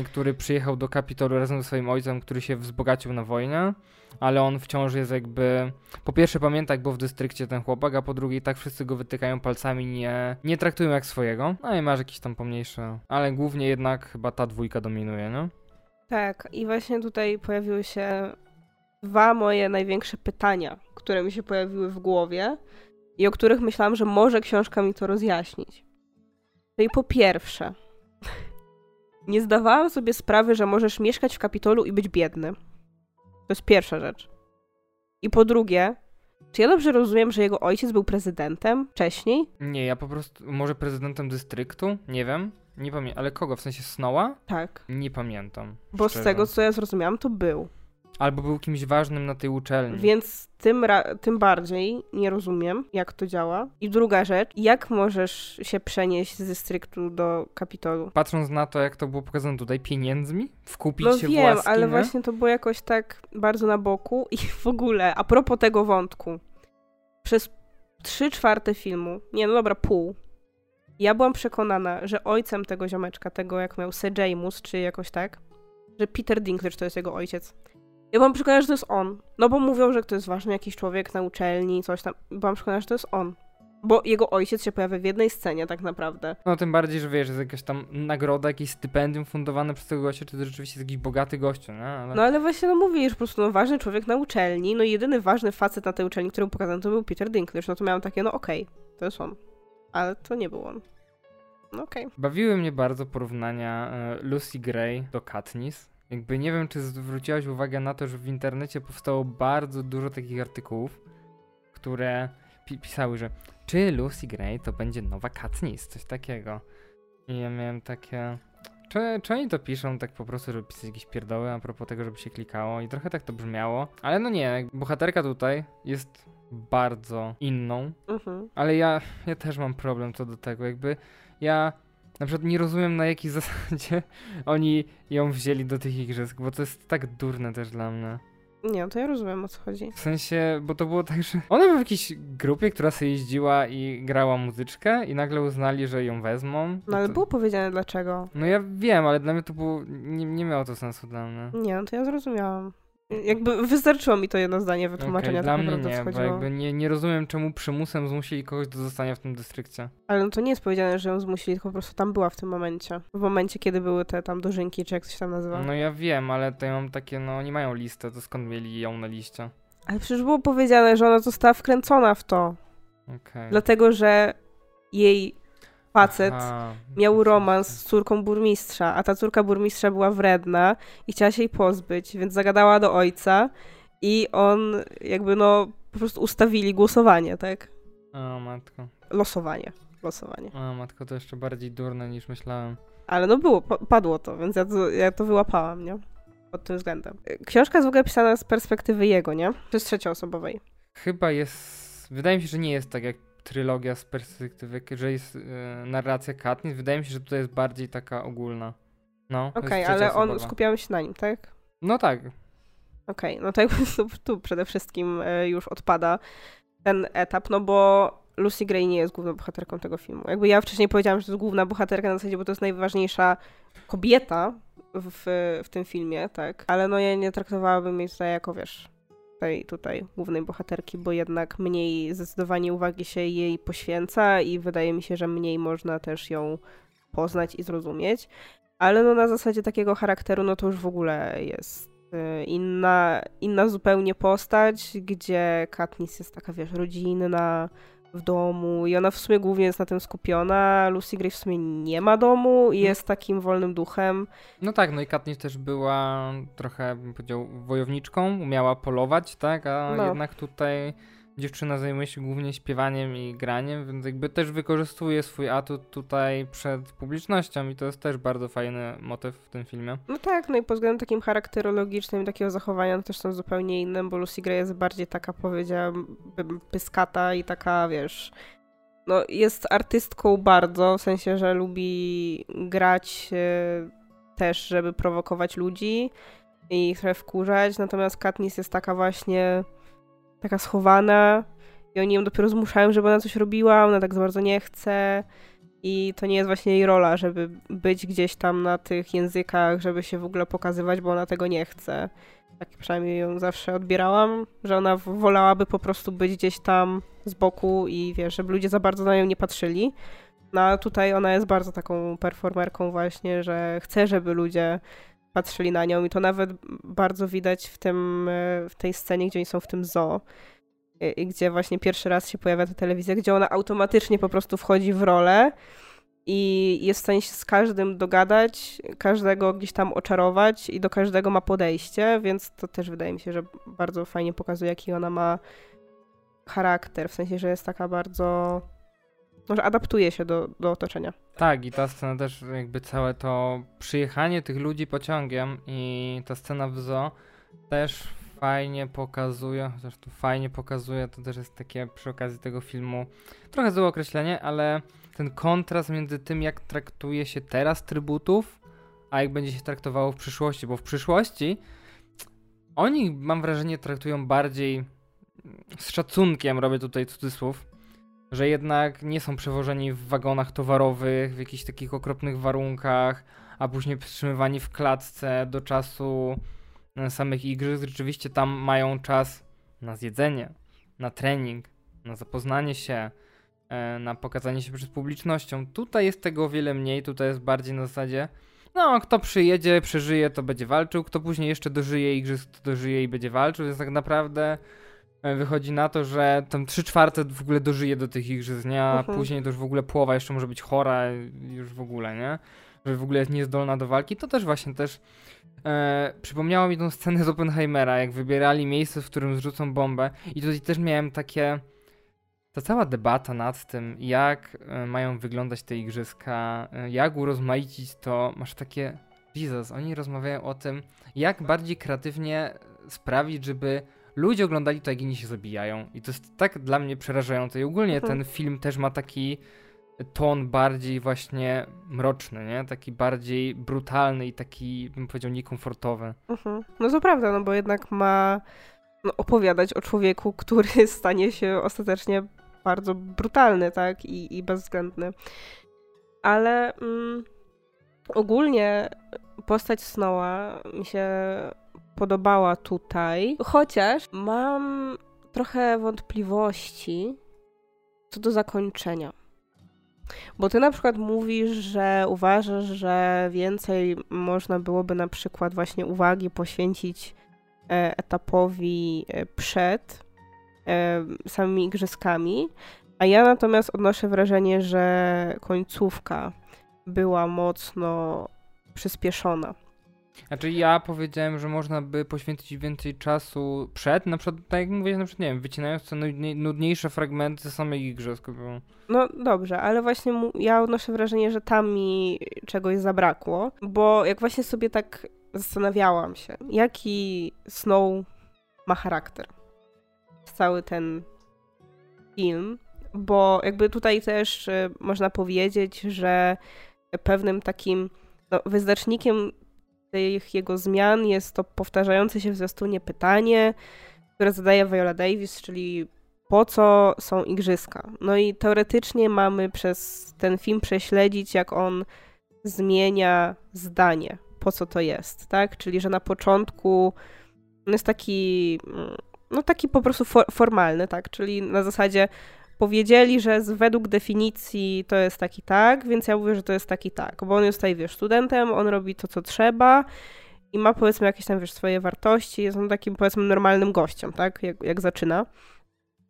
który przyjechał do Kapitolu razem ze swoim ojcem, który się wzbogacił na wojnie, ale on wciąż jest jakby... Po pierwsze pamięta, jak był w dystrykcie ten chłopak, a po drugie i tak wszyscy go wytykają palcami, nie, nie traktują jak swojego. No i masz jakieś tam pomniejsze, ale głównie jednak chyba ta dwójka dominuje, no? Tak, i właśnie tutaj pojawiły się dwa moje największe pytania, które mi się pojawiły w głowie i o których myślałam, że może książka mi to rozjaśnić. Czyli po pierwsze, nie zdawałam sobie sprawy, że możesz mieszkać w Kapitolu i być biedny. To jest pierwsza rzecz. I po drugie, czy ja dobrze rozumiem, że jego ojciec był prezydentem wcześniej? Nie, ja po prostu, może prezydentem dystryktu? Nie wiem. Nie pamiętam, ale kogo? W sensie Snowa? Tak. Nie pamiętam. Bo szczerze. z tego, co ja zrozumiałam, to był. Albo był kimś ważnym na tej uczelni. Więc tym, tym bardziej nie rozumiem, jak to działa. I druga rzecz, jak możesz się przenieść z dystryktu do Kapitolu? Patrząc na to, jak to było pokazane tutaj, pieniędzmi, wkupić No się wiem, w łaski, ale nie? właśnie to było jakoś tak bardzo na boku i [LAUGHS] w ogóle, a propos tego wątku, przez trzy czwarte filmu, nie no dobra, pół, ja byłam przekonana, że ojcem tego ziomeczka, tego jak miał Se Jamus, czy jakoś tak, że Peter Dinklage to jest jego ojciec. Ja byłam przekonana, że to jest on. No bo mówią, że to jest ważny jakiś człowiek na uczelni, coś tam. Byłam przekonana, że to jest on. Bo jego ojciec się pojawia w jednej scenie tak naprawdę. No tym bardziej, że wiesz, jest jakaś tam nagroda, jakieś stypendium fundowane przez tego gościa, czy to rzeczywiście jest jakiś bogaty gościu, nie? Ale... No ale właśnie no mówię, że po prostu no, ważny człowiek na uczelni, no i jedyny ważny facet na tej uczelni, który pokazano, to był Peter Dinklage. No to miałam takie, no okej, to jest on. Ale to nie był on. No okej. Bawiły mnie bardzo porównania e, Lucy Gray do Katniss. Jakby nie wiem, czy zwróciłaś uwagę na to, że w internecie powstało bardzo dużo takich artykułów, które pi pisały, że czy Lucy Gray to będzie nowa Katniss, coś takiego. I ja miałem takie... Czy, czy oni to piszą tak po prostu, żeby pisać jakieś pierdoły a propos tego, żeby się klikało i trochę tak to brzmiało. Ale no nie, bohaterka tutaj jest bardzo inną, Mhm. ale ja, ja też mam problem co do tego, jakby ja na przykład nie rozumiem na jakiej [LAUGHS] zasadzie oni ją wzięli do tych igrzysk, bo to jest tak durne też dla mnie. Nie, no to ja rozumiem o co chodzi. W sensie, bo to było tak, że ona była w jakiejś grupie, która sobie jeździła i grała muzyczkę i nagle uznali, że ją wezmą. No ale to... było powiedziane dlaczego. No ja wiem, ale dla mnie to było, nie, nie miało to sensu dla mnie. Nie, no to ja zrozumiałam. Jakby wystarczyło mi to jedno zdanie wytłumaczenia tak dla mnie nie, bo jakby nie, nie rozumiem, czemu przymusem zmusili kogoś do zostania w tym dystrykcie. Ale no to nie jest powiedziane, że ją zmusili, tylko po prostu tam była w tym momencie. W momencie, kiedy były te tam dożynki, czy jak to się tam nazywa. No ja wiem, ale to ja mam takie, no oni mają listę, to skąd mieli ją na liście? Ale przecież było powiedziane, że ona została wkręcona w to. Okej. Dlatego, że jej facet Aha. miał romans z córką burmistrza, a ta córka burmistrza była wredna i chciała się jej pozbyć, więc zagadała do ojca i on jakby no po prostu ustawili głosowanie, tak? O matko. Losowanie. Losowanie. O matko, to jeszcze bardziej durne niż myślałem. Ale no było, pa- padło to, więc ja to, ja to wyłapałam, nie? Pod tym względem. Książka jest w ogóle pisana z perspektywy jego, nie? To jest trzecioosobowej. Chyba jest. Wydaje mi się, że nie jest tak jak trylogia z perspektywy, że jest e, narracja Katniss. Wydaje mi się, że tutaj jest bardziej taka ogólna. No. Okej, ale on skupiamy się na nim, tak? No tak. Okej, no to jakby [LAUGHS] tu, tu przede wszystkim e, już odpada ten etap, no bo Lucy Gray nie jest główną bohaterką tego filmu. Jakby ja wcześniej powiedziałam, że to jest główna bohaterka na zasadzie, bo to jest najważniejsza kobieta w, w tym filmie, tak? Ale no ja nie traktowałabym jej tutaj jako, wiesz, tutaj głównej bohaterki, bo jednak mniej zdecydowanie uwagi się jej poświęca i wydaje mi się, że mniej można też ją poznać i zrozumieć. Ale no na zasadzie takiego charakteru, no to już w ogóle jest y, inna, inna zupełnie postać, gdzie Katniss jest taka, wiesz, rodzinna, w domu i ona w sumie głównie jest na tym skupiona. Lucy Gray w sumie nie ma domu i jest takim wolnym duchem. No tak, no i Katniss też była trochę, bym powiedział, wojowniczką, umiała polować, tak? A No. jednak tutaj dziewczyna zajmuje się głównie śpiewaniem i graniem, więc jakby też wykorzystuje swój atut tutaj przed publicznością i to jest też bardzo fajny motyw w tym filmie. No tak, no i pod względem takim charakterologicznym takiego zachowania no też są zupełnie inne, bo Lucy Gray jest bardziej taka, powiedziałabym, pyskata i taka, wiesz... No, jest artystką bardzo, w sensie, że lubi grać e, też, żeby prowokować ludzi i ich wkurzać, natomiast Katniss jest taka właśnie taka schowana i oni ją dopiero zmuszają, żeby ona coś robiła, ona tak za bardzo nie chce I to nie jest właśnie jej rola, żeby być gdzieś tam na tych językach, żeby się w ogóle pokazywać, bo ona tego nie chce. Tak przynajmniej ją zawsze odbierałam, że ona wolałaby po prostu być gdzieś tam z boku i wiesz, żeby ludzie za bardzo na nią nie patrzyli. No a tutaj ona jest bardzo taką performerką właśnie, że chce, żeby ludzie patrzyli na nią i to nawet bardzo widać w tym, e, w tej scenie, gdzie oni są w tym zoo i gdzie właśnie pierwszy raz się pojawia ta telewizja, gdzie ona automatycznie po prostu wchodzi w rolę i jest w stanie się z każdym dogadać, każdego gdzieś tam oczarować i do każdego ma podejście, więc to też wydaje mi się, że bardzo fajnie pokazuje, jaki ona ma charakter, w sensie, że jest taka bardzo no, że adaptuje się do, do otoczenia. Tak, i ta scena też jakby całe to przyjechanie tych ludzi pociągiem i ta scena w zoo też fajnie pokazuje, chociaż tu fajnie pokazuje, to też jest takie przy okazji tego filmu trochę złe określenie, ale ten kontrast między tym, jak traktuje się teraz trybutów, a jak będzie się traktowało w przyszłości, bo w przyszłości oni, mam wrażenie, traktują bardziej z szacunkiem, robię tutaj cudzysłów, że jednak nie są przewożeni w wagonach towarowych, w jakichś takich okropnych warunkach, a później przytrzymywani w klatce do czasu e, samych igrzysk. Rzeczywiście tam mają czas na zjedzenie, na trening, na zapoznanie się, e, na pokazanie się przed publicznością. Tutaj jest tego o wiele mniej, tutaj jest bardziej na zasadzie no, kto przyjedzie, przeżyje, to będzie walczył, kto później jeszcze dożyje igrzysk, to dożyje i będzie walczył, więc tak naprawdę wychodzi na to, że tam 3 czwarte w ogóle dożyje do tych igrzysk, nie? A uh-huh. później to już w ogóle połowa jeszcze może być chora już w ogóle, nie? Że w ogóle jest niezdolna do walki. To też właśnie też e, przypomniało mi tą scenę z Oppenheimera, jak wybierali miejsce, w którym zrzucą bombę i tutaj też miałem takie ta cała debata nad tym, jak e, mają wyglądać te igrzyska, e, jak urozmaicić to, masz takie Jesus, oni rozmawiają o tym, jak bardziej kreatywnie sprawić, żeby ludzie oglądali to, jak inni się zabijają. I to jest tak dla mnie przerażające. I ogólnie mhm. ten film też ma taki ton bardziej właśnie mroczny, nie? Taki bardziej brutalny i taki, bym powiedział, niekomfortowy. Mhm. No to prawda, no bo jednak ma no, opowiadać o człowieku, który [LAUGHS] stanie się ostatecznie bardzo brutalny, tak? I, i bezwzględny. Ale mm, ogólnie postać Snowa mi się podobała tutaj, chociaż mam trochę wątpliwości co do zakończenia. Bo ty na przykład mówisz, że uważasz, że więcej można byłoby na przykład właśnie uwagi poświęcić e, etapowi e, przed e, samymi igrzyskami, a ja natomiast odnoszę wrażenie, że końcówka była mocno przyspieszona. Znaczy ja powiedziałem, że można by poświęcić więcej czasu przed, na przykład, tak jak mówię, na przykład, nie wiem, wycinając te nudniejsze fragmenty ze samych igrzysk. Bo... No dobrze, ale właśnie ja odnoszę wrażenie, że tam mi czegoś zabrakło, bo jak właśnie sobie tak zastanawiałam się, jaki Snow ma charakter. Cały ten film, bo jakby tutaj też y, można powiedzieć, że pewnym takim no, wyznacznikiem tych jego zmian jest to powtarzające się w zwiastunie pytanie, które zadaje Viola Davis, czyli po co są igrzyska? No i teoretycznie mamy przez ten film prześledzić, jak on zmienia zdanie, po co to jest, tak? Czyli, że na początku jest taki, no taki po prostu for, formalny, tak? Czyli na zasadzie powiedzieli, że z, według definicji to jest taki tak, więc ja mówię, że to jest taki tak, bo on jest tutaj, wiesz, studentem, on robi to, co trzeba i ma, powiedzmy, jakieś tam, wiesz, swoje wartości, jest on takim, powiedzmy, normalnym gościem, tak, jak, jak zaczyna.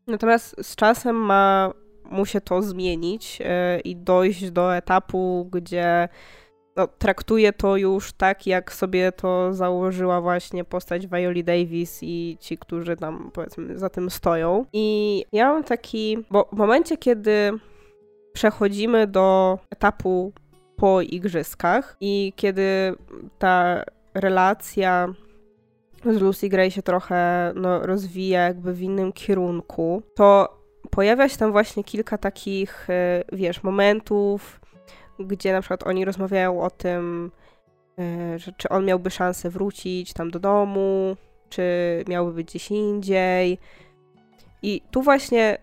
Natomiast z czasem ma mu się to zmienić yy, i dojść do etapu, gdzie no, traktuje to już tak, jak sobie to założyła właśnie postać Violi Davis i ci, którzy tam powiedzmy za tym stoją. I ja mam taki, bo w momencie, kiedy przechodzimy do etapu po igrzyskach i kiedy ta relacja z Lucy Gray się trochę no, rozwija jakby w innym kierunku, to pojawia się tam właśnie kilka takich, y, wiesz, momentów, gdzie na przykład oni rozmawiają o tym, e, że czy on miałby szansę wrócić tam do domu, czy miałby być gdzieś indziej. I tu właśnie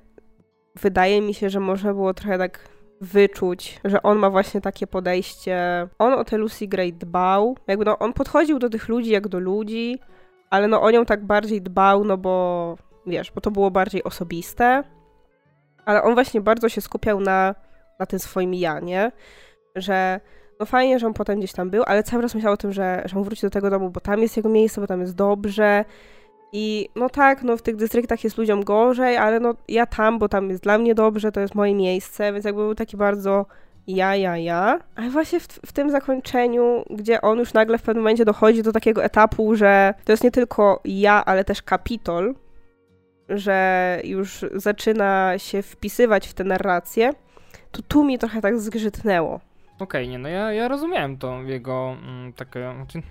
wydaje mi się, że można było trochę tak wyczuć, że on ma właśnie takie podejście. On o tę Lucy Gray dbał. Jakby no, on podchodził do tych ludzi jak do ludzi, ale no o nią tak bardziej dbał, no bo wiesz, bo to było bardziej osobiste. Ale on właśnie bardzo się skupiał na, na tym swoim ja, nie? Że no fajnie, że on potem gdzieś tam był, ale cały czas myślał o tym, że, że on wróci do tego domu, bo tam jest jego miejsce, bo tam jest dobrze. I no tak, no w tych dystryktach jest ludziom gorzej, ale no ja tam, bo tam jest dla mnie dobrze, to jest moje miejsce, więc jakby był taki bardzo ja, ja, ja. Ale właśnie w, w tym zakończeniu, gdzie on już nagle w pewnym momencie dochodzi do takiego etapu, że to jest nie tylko ja, ale też kapitol, że już zaczyna się wpisywać w tę narrację, to tu mi trochę tak zgrzytnęło. Okej, okay, nie, no ja, ja rozumiałem tą jego mm, takie znaczy,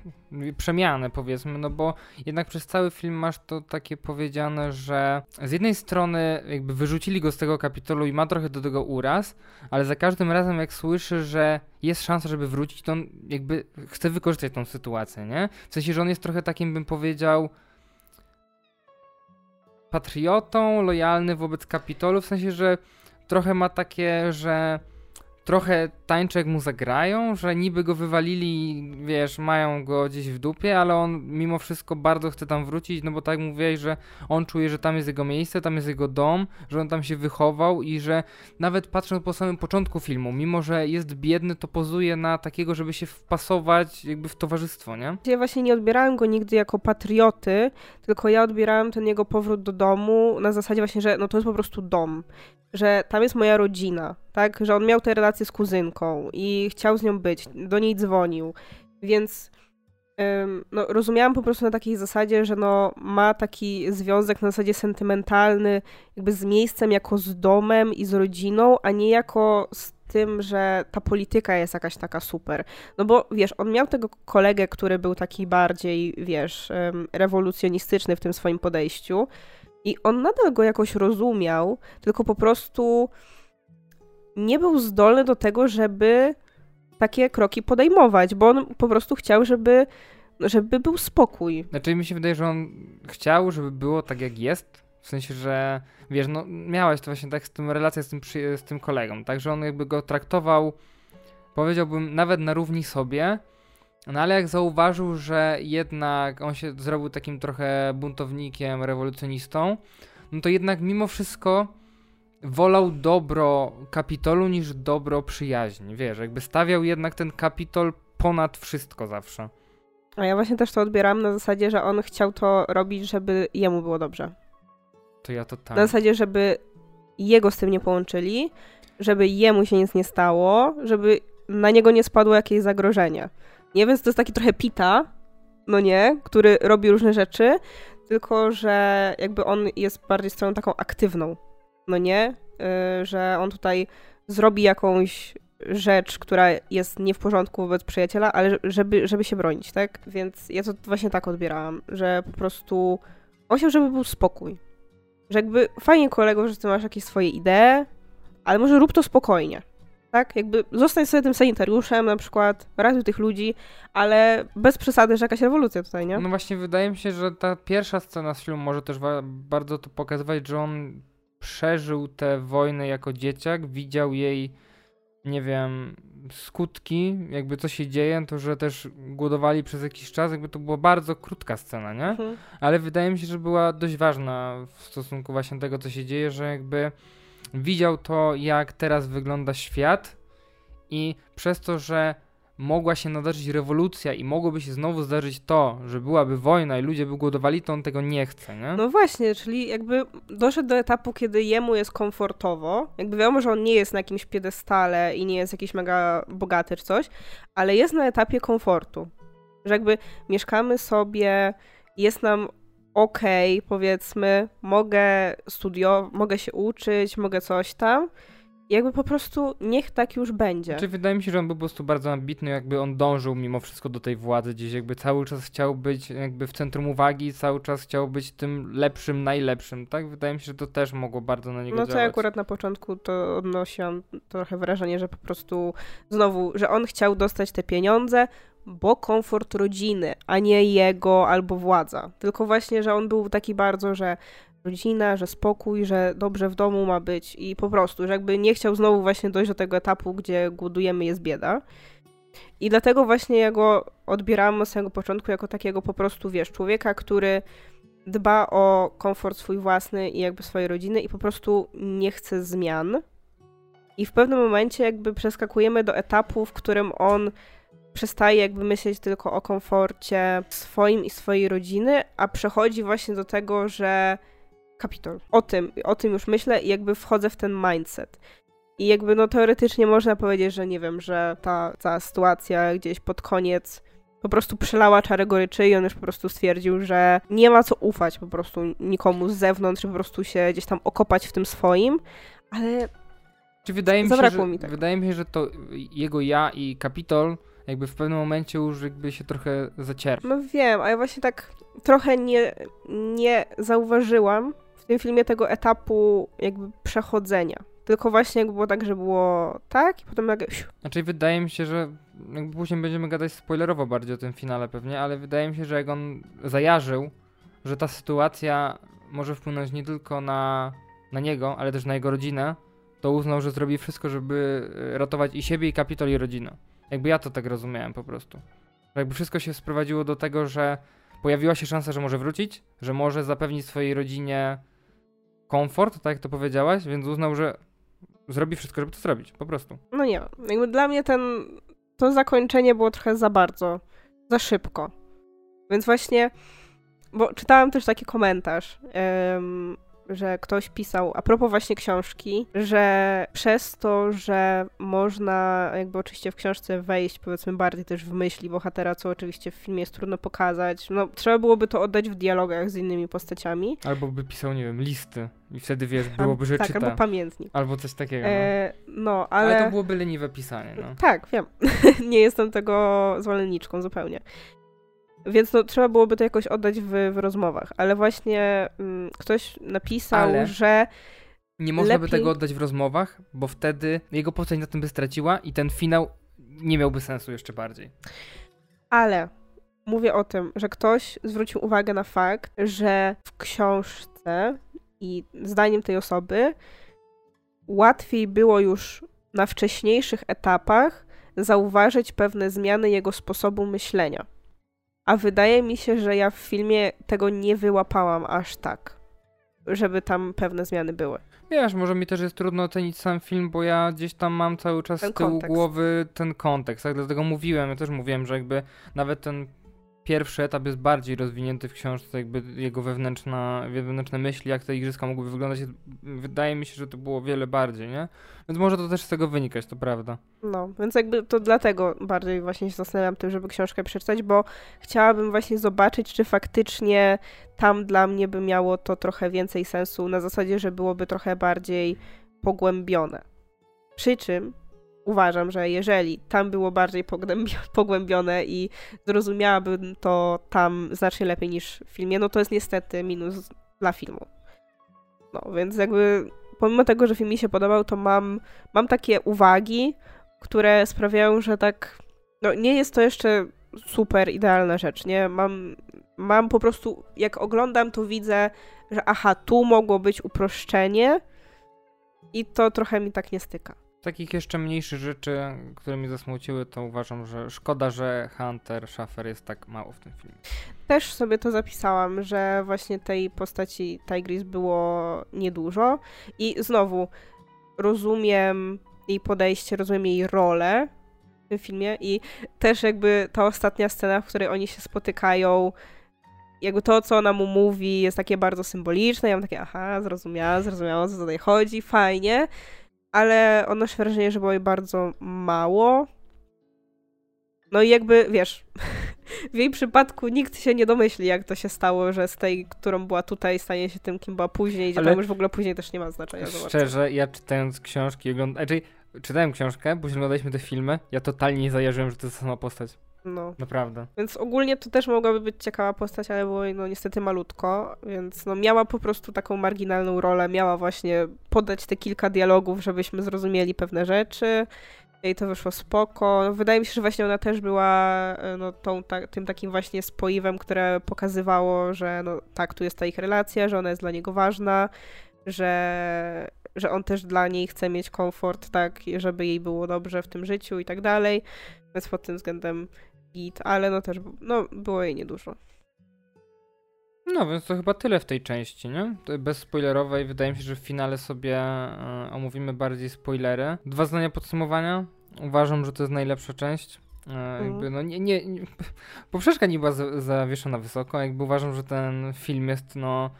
przemianę powiedzmy, no bo jednak przez cały film masz to takie powiedziane, że z jednej strony jakby wyrzucili go z tego kapitolu i ma trochę do tego uraz, ale za każdym razem jak słyszy, że jest szansa, żeby wrócić, to on jakby chce wykorzystać tą sytuację, nie? W sensie, że on jest trochę takim, bym powiedział, patriotą, lojalny wobec kapitolu, w sensie, że trochę ma takie, że trochę tańczy jak mu zagrają, że niby go wywalili, wiesz, mają go gdzieś w dupie, ale on mimo wszystko bardzo chce tam wrócić, no bo tak mówiłeś, że on czuje, że tam jest jego miejsce, tam jest jego dom, że on tam się wychował i że nawet patrząc po samym początku filmu, mimo że jest biedny, to pozuje na takiego, żeby się wpasować jakby w towarzystwo, nie? Ja właśnie nie odbierałem go nigdy jako patrioty, tylko ja odbierałem ten jego powrót do domu na zasadzie właśnie, że no to jest po prostu dom że tam jest moja rodzina, tak? Że on miał te relacje z kuzynką i chciał z nią być, do niej dzwonił, więc ym, no, rozumiałam po prostu na takiej zasadzie, że no, ma taki związek na zasadzie sentymentalny jakby z miejscem jako z domem i z rodziną, a nie jako z tym, że ta polityka jest jakaś taka super. No bo wiesz, on miał tego kolegę, który był taki bardziej, wiesz, rewolucjonistyczny w tym swoim podejściu, i on nadal go jakoś rozumiał, tylko po prostu nie był zdolny do tego, żeby takie kroki podejmować, bo on po prostu chciał, żeby, żeby był spokój. Znaczy mi się wydaje, że on chciał, żeby było tak jak jest, w sensie, że wiesz, no miałeś to właśnie tak z tym relację z tym, z tym kolegą, także on jakby go traktował, powiedziałbym, nawet na równi sobie, no ale jak zauważył, że jednak on się zrobił takim trochę buntownikiem, rewolucjonistą, no to jednak mimo wszystko wolał dobro kapitolu niż dobro przyjaźni. Wiesz, jakby stawiał jednak ten kapitol ponad wszystko zawsze. A ja właśnie też to odbieram na zasadzie, że on chciał to robić, żeby jemu było dobrze. To ja to tak. Na zasadzie, żeby jego z tym nie połączyli, żeby jemu się nic nie stało, żeby na niego nie spadło jakieś zagrożenie. Nie, więc to jest taki trochę pita, no nie, który robi różne rzeczy, tylko że jakby on jest bardziej stroną taką aktywną, no nie, yy, że on tutaj zrobi jakąś rzecz, która jest nie w porządku wobec przyjaciela, ale żeby, żeby się bronić, tak? Więc ja to właśnie tak odbierałam, że po prostu on chciał, żeby był spokój. Że jakby fajnie kolego, że ty masz jakieś swoje idee, ale może rób to spokojnie tak? Jakby zostań sobie tym sanitariuszem na przykład, ratuj tych ludzi, ale bez przesady, że jakaś rewolucja tutaj, nie? No właśnie, wydaje mi się, że ta pierwsza scena z filmu może też bardzo to pokazywać, że on przeżył tę wojnę jako dzieciak, widział jej, nie wiem, skutki, jakby co się dzieje, to że też głodowali przez jakiś czas, jakby to była bardzo krótka scena, nie? Mhm. Ale wydaje mi się, że była dość ważna w stosunku właśnie do tego, co się dzieje, że jakby widział to, jak teraz wygląda świat i przez to, że mogła się nadarzyć rewolucja i mogłoby się znowu zdarzyć to, że byłaby wojna i ludzie by głodowali, to on tego nie chce, nie? No właśnie, czyli jakby doszedł do etapu, kiedy jemu jest komfortowo, jakby wiadomo, że on nie jest na jakimś piedestale i nie jest jakiś mega bogaty czy coś, ale jest na etapie komfortu, że jakby mieszkamy sobie, jest nam okay, powiedzmy, mogę studiować, mogę się uczyć, mogę coś tam. Jakby po prostu niech tak już będzie. Czy wydaje mi się, że on był po prostu bardzo ambitny, jakby on dążył mimo wszystko do tej władzy gdzieś, jakby cały czas chciał być jakby w centrum uwagi, cały czas chciał być tym lepszym, najlepszym, tak? Wydaje mi się, że to też mogło bardzo na niego no, działać. No to ja akurat na początku to odnosiłam trochę wrażenie, że po prostu znowu, że on chciał dostać te pieniądze, bo komfort rodziny, a nie jego albo władza. Tylko właśnie, że on był taki bardzo, że rodzina, że spokój, że dobrze w domu ma być i po prostu, że jakby nie chciał znowu właśnie dojść do tego etapu, gdzie głodujemy, jest bieda. I dlatego właśnie ja go odbierałam od samego początku jako takiego po prostu, wiesz, człowieka, który dba o komfort swój własny i jakby swojej rodziny i po prostu nie chce zmian. I w pewnym momencie jakby przeskakujemy do etapu, w którym on przestaje jakby myśleć tylko o komforcie swoim i swojej rodziny, a przechodzi właśnie do tego, że kapitol. O tym, o tym już myślę i jakby wchodzę w ten mindset. I jakby no teoretycznie można powiedzieć, że nie wiem, że ta cała sytuacja gdzieś pod koniec po prostu przelała czarę goryczy i on już po prostu stwierdził, że nie ma co ufać po prostu nikomu z zewnątrz, po prostu się gdzieś tam okopać w tym swoim, ale Czy wydaje mi się, Zabrakło że, mi tak. wydaje mi się, że to jego ja i Kapitol jakby w pewnym momencie już jakby się trochę zacierpi. no wiem, a ja właśnie tak trochę nie, nie zauważyłam tym filmie tego etapu jakby przechodzenia. Tylko właśnie jakby było tak, że było tak i potem nagle Znaczy wydaje mi się, że jakby później będziemy gadać spoilerowo bardziej o tym finale pewnie, ale wydaje mi się, że jak on zajarzył, że ta sytuacja może wpłynąć nie tylko na, na niego, ale też na jego rodzinę, to uznał, że zrobi wszystko, żeby e, ratować i siebie, i kapitol, i rodzinę. Jakby ja to tak rozumiałem po prostu. Jakby wszystko się sprowadziło do tego, że pojawiła się szansa, że może wrócić, że może zapewnić swojej rodzinie komfort, tak jak to powiedziałaś, więc uznał, że zrobi wszystko, żeby to zrobić, po prostu. no nie. Jakby dla mnie ten, to zakończenie było trochę za bardzo, za szybko. Więc właśnie, bo czytałam też taki komentarz, em, że ktoś pisał a propos właśnie książki, że przez to, że można jakby oczywiście w książce wejść powiedzmy bardziej też w myśli bohatera, co oczywiście w filmie jest trudno pokazać, no trzeba byłoby to oddać w dialogach z innymi postaciami. Albo by pisał, nie wiem, listy i wtedy wiesz, byłoby, że tak, czyta. albo pamiętnik. Albo coś takiego. No. E, no, ale... ale... to byłoby leniwe pisanie, no. Tak, wiem. [LAUGHS] nie jestem tego zwolenniczką zupełnie. Więc no, trzeba byłoby to jakoś oddać w, w rozmowach. Ale właśnie mm, ktoś napisał, Ale- że Nie można by lepiej- tego oddać w rozmowach, bo wtedy jego postać na tym by straciła i ten finał nie miałby sensu jeszcze bardziej. ale mówię o tym, że ktoś zwrócił uwagę na fakt, że w książce i zdaniem tej osoby łatwiej było już na wcześniejszych etapach zauważyć pewne zmiany jego sposobu myślenia. A wydaje mi się, że ja w filmie tego nie wyłapałam aż tak, żeby tam pewne zmiany były. Wiesz, może mi też jest trudno ocenić sam film, bo ja gdzieś tam mam cały czas Ten z tyłu kontekst. głowy ten kontekst, tak? Dlatego mówiłem, ja też mówiłem, że jakby nawet ten pierwszy etap jest bardziej rozwinięty w książce, jakby jego wewnętrzna, wewnętrzne myśli, jak te igrzyska mogłyby wyglądać. Wydaje mi się, że to było wiele bardziej, nie? Więc może to też z tego wynikać, to prawda. No, więc jakby to dlatego bardziej właśnie się zastanawiam tym, żeby książkę przeczytać, bo chciałabym właśnie zobaczyć, czy faktycznie tam dla mnie by miało to trochę więcej sensu, na zasadzie, że byłoby trochę bardziej pogłębione. Przy czym uważam, że jeżeli tam było bardziej pogłębio- [LAUGHS] pogłębione i zrozumiałabym to tam znacznie lepiej niż w filmie, no to jest niestety minus dla filmu. No, więc jakby pomimo tego, że film mi się podobał, to mam, mam takie uwagi, które sprawiają, że tak, no nie jest to jeszcze super idealna rzecz, nie? Mam, mam po prostu, jak oglądam, to widzę, że aha, tu mogło być uproszczenie i to trochę mi tak nie styka. Takich jeszcze mniejszych rzeczy, które mnie zasmuciły, to uważam, że szkoda, że Hunter Schaffer jest tak mało w tym filmie. Też sobie to zapisałam, że właśnie tej postaci Tigris było niedużo i znowu rozumiem jej podejście, rozumiem jej rolę w tym filmie i też jakby ta ostatnia scena, w której oni się spotykają, jakby to, co ona mu mówi, jest takie bardzo symboliczne. Ja mam takie, aha, zrozumiałam, zrozumiałam, o co tutaj chodzi, fajnie, ale odnoszę wrażenie, że było jej bardzo mało. No i jakby, wiesz, [LAUGHS] w jej przypadku nikt się nie domyśli, jak to się stało, że z tej, którą była tutaj, stanie się tym, kim była później, gdzie Ale- tam już w ogóle później też nie ma znaczenia. Szczerze, ja czytając książki, ogląd... znaczy, czytałem książkę, później oglądaliśmy te filmy, ja totalnie nie zajarzyłem, że to jest ta sama postać. No. Naprawdę. Więc ogólnie to też mogłaby być ciekawa postać, ale było jej no niestety malutko, więc no miała po prostu taką marginalną rolę, miała właśnie podać te kilka dialogów, żebyśmy zrozumieli pewne rzeczy I to wyszło spoko. No, wydaje mi się, że właśnie ona też była e, no, tą, ta, tym takim właśnie spoiwem, które pokazywało, że no, tak, tu jest ta ich relacja, że ona jest dla niego ważna, że, że on też dla niej chce mieć komfort, tak, żeby jej było dobrze w tym życiu i tak dalej. Więc pod tym względem git, ale no też no, było jej niedużo. No, więc to chyba tyle w tej części, nie? Bez spoilerowej wydaje mi się, że w finale sobie e, omówimy bardziej spoilery. Dwa zdania podsumowania. Uważam, że to jest najlepsza część. Mm. Jakby, no nie, nie, nie, poprzeczka nie była zawieszona wysoko, jakby uważam, że ten film jest no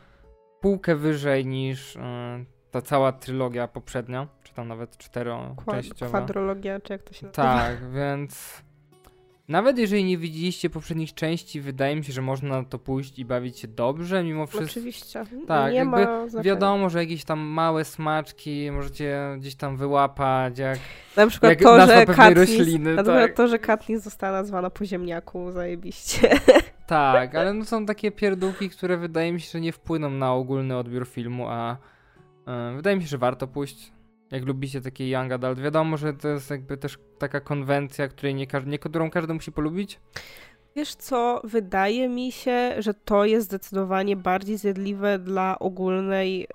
półkę wyżej niż e, ta cała trylogia poprzednia, czy tam nawet czteroczęściowa. Kwadrologia, czy jak to się nazywa. Tak, [LAUGHS] więc nawet jeżeli nie widzieliście poprzednich części, wydaje mi się, że można na to pójść i bawić się dobrze, mimo wszystko. Oczywiście. Tak, nie jakby wiadomo, że jakieś tam małe smaczki możecie gdzieś tam wyłapać, jak na przykład jak to, że Katniss, rośliny. Na przykład tak. to, że Katniss została nazwana po ziemniaku, zajebiście. [LAUGHS] Tak, ale no są takie pierdółki, które wydaje mi się, że nie wpłyną na ogólny odbiór filmu, a yy, wydaje mi się, że warto pójść jak lubicie takie young adult. Wiadomo, że to jest jakby też taka konwencja, której nie, nie którą każdy musi polubić. Wiesz co, wydaje mi się, że to jest zdecydowanie bardziej zjadliwe dla ogólnej,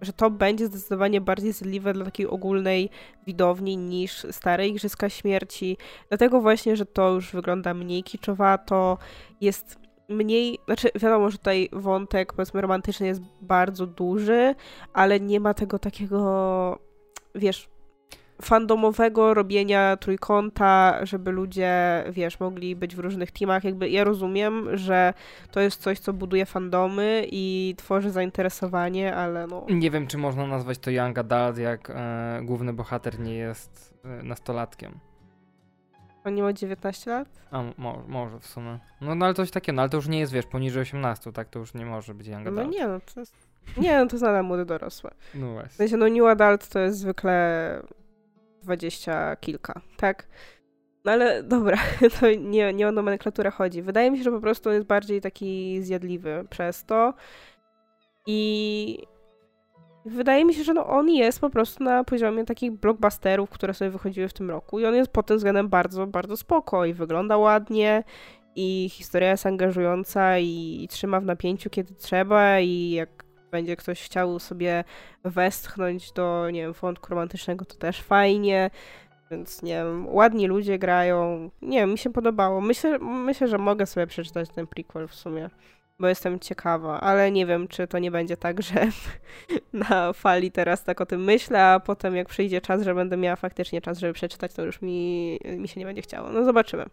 że to będzie zdecydowanie bardziej zjadliwe dla takiej ogólnej widowni niż stare Igrzyska Śmierci. Dlatego właśnie, że to już wygląda mniej kiczowato, jest mniej, znaczy wiadomo, że tutaj wątek powiedzmy romantyczny jest bardzo duży, ale nie ma tego takiego, wiesz, fandomowego robienia trójkąta, żeby ludzie, wiesz, mogli być w różnych teamach. Jakby ja rozumiem, że to jest coś, co buduje fandomy i tworzy zainteresowanie, ale no... Nie wiem, czy można nazwać to young adult, jak e, główny bohater nie jest e, nastolatkiem. On nie ma 19 lat? A, mo może w sumie. No, no ale coś takiego, no ale to już nie jest, wiesz, poniżej 18, tak? To już nie może być young adult. No nie, no to jest... Nie, no to nadal młody dorosły. No właśnie. W sensie, no new adult to jest zwykle dwadzieścia kilka, tak? No ale dobra, [LAUGHS] to nie, nie o nomenklaturę chodzi. Wydaje mi się, że po prostu on jest bardziej taki zjadliwy przez to. I Wydaje mi się, że no on jest po prostu na poziomie takich blockbusterów, które sobie wychodziły w tym roku i on jest pod tym względem bardzo, bardzo spoko i wygląda ładnie i historia jest angażująca i, i trzyma w napięciu kiedy trzeba i jak będzie ktoś chciał sobie westchnąć do, nie wiem, wątku romantycznego, to też fajnie. Więc nie wiem, ładni ludzie grają. Nie wiem, mi się podobało. Myślę, myślę, że mogę sobie przeczytać ten prequel w sumie bo jestem ciekawa, ale nie wiem, czy to nie będzie tak, że [LAUGHS] na fali teraz tak o tym myślę, a potem jak przyjdzie czas, że będę miała faktycznie czas, żeby przeczytać, to już mi, mi się nie będzie chciało. No zobaczymy.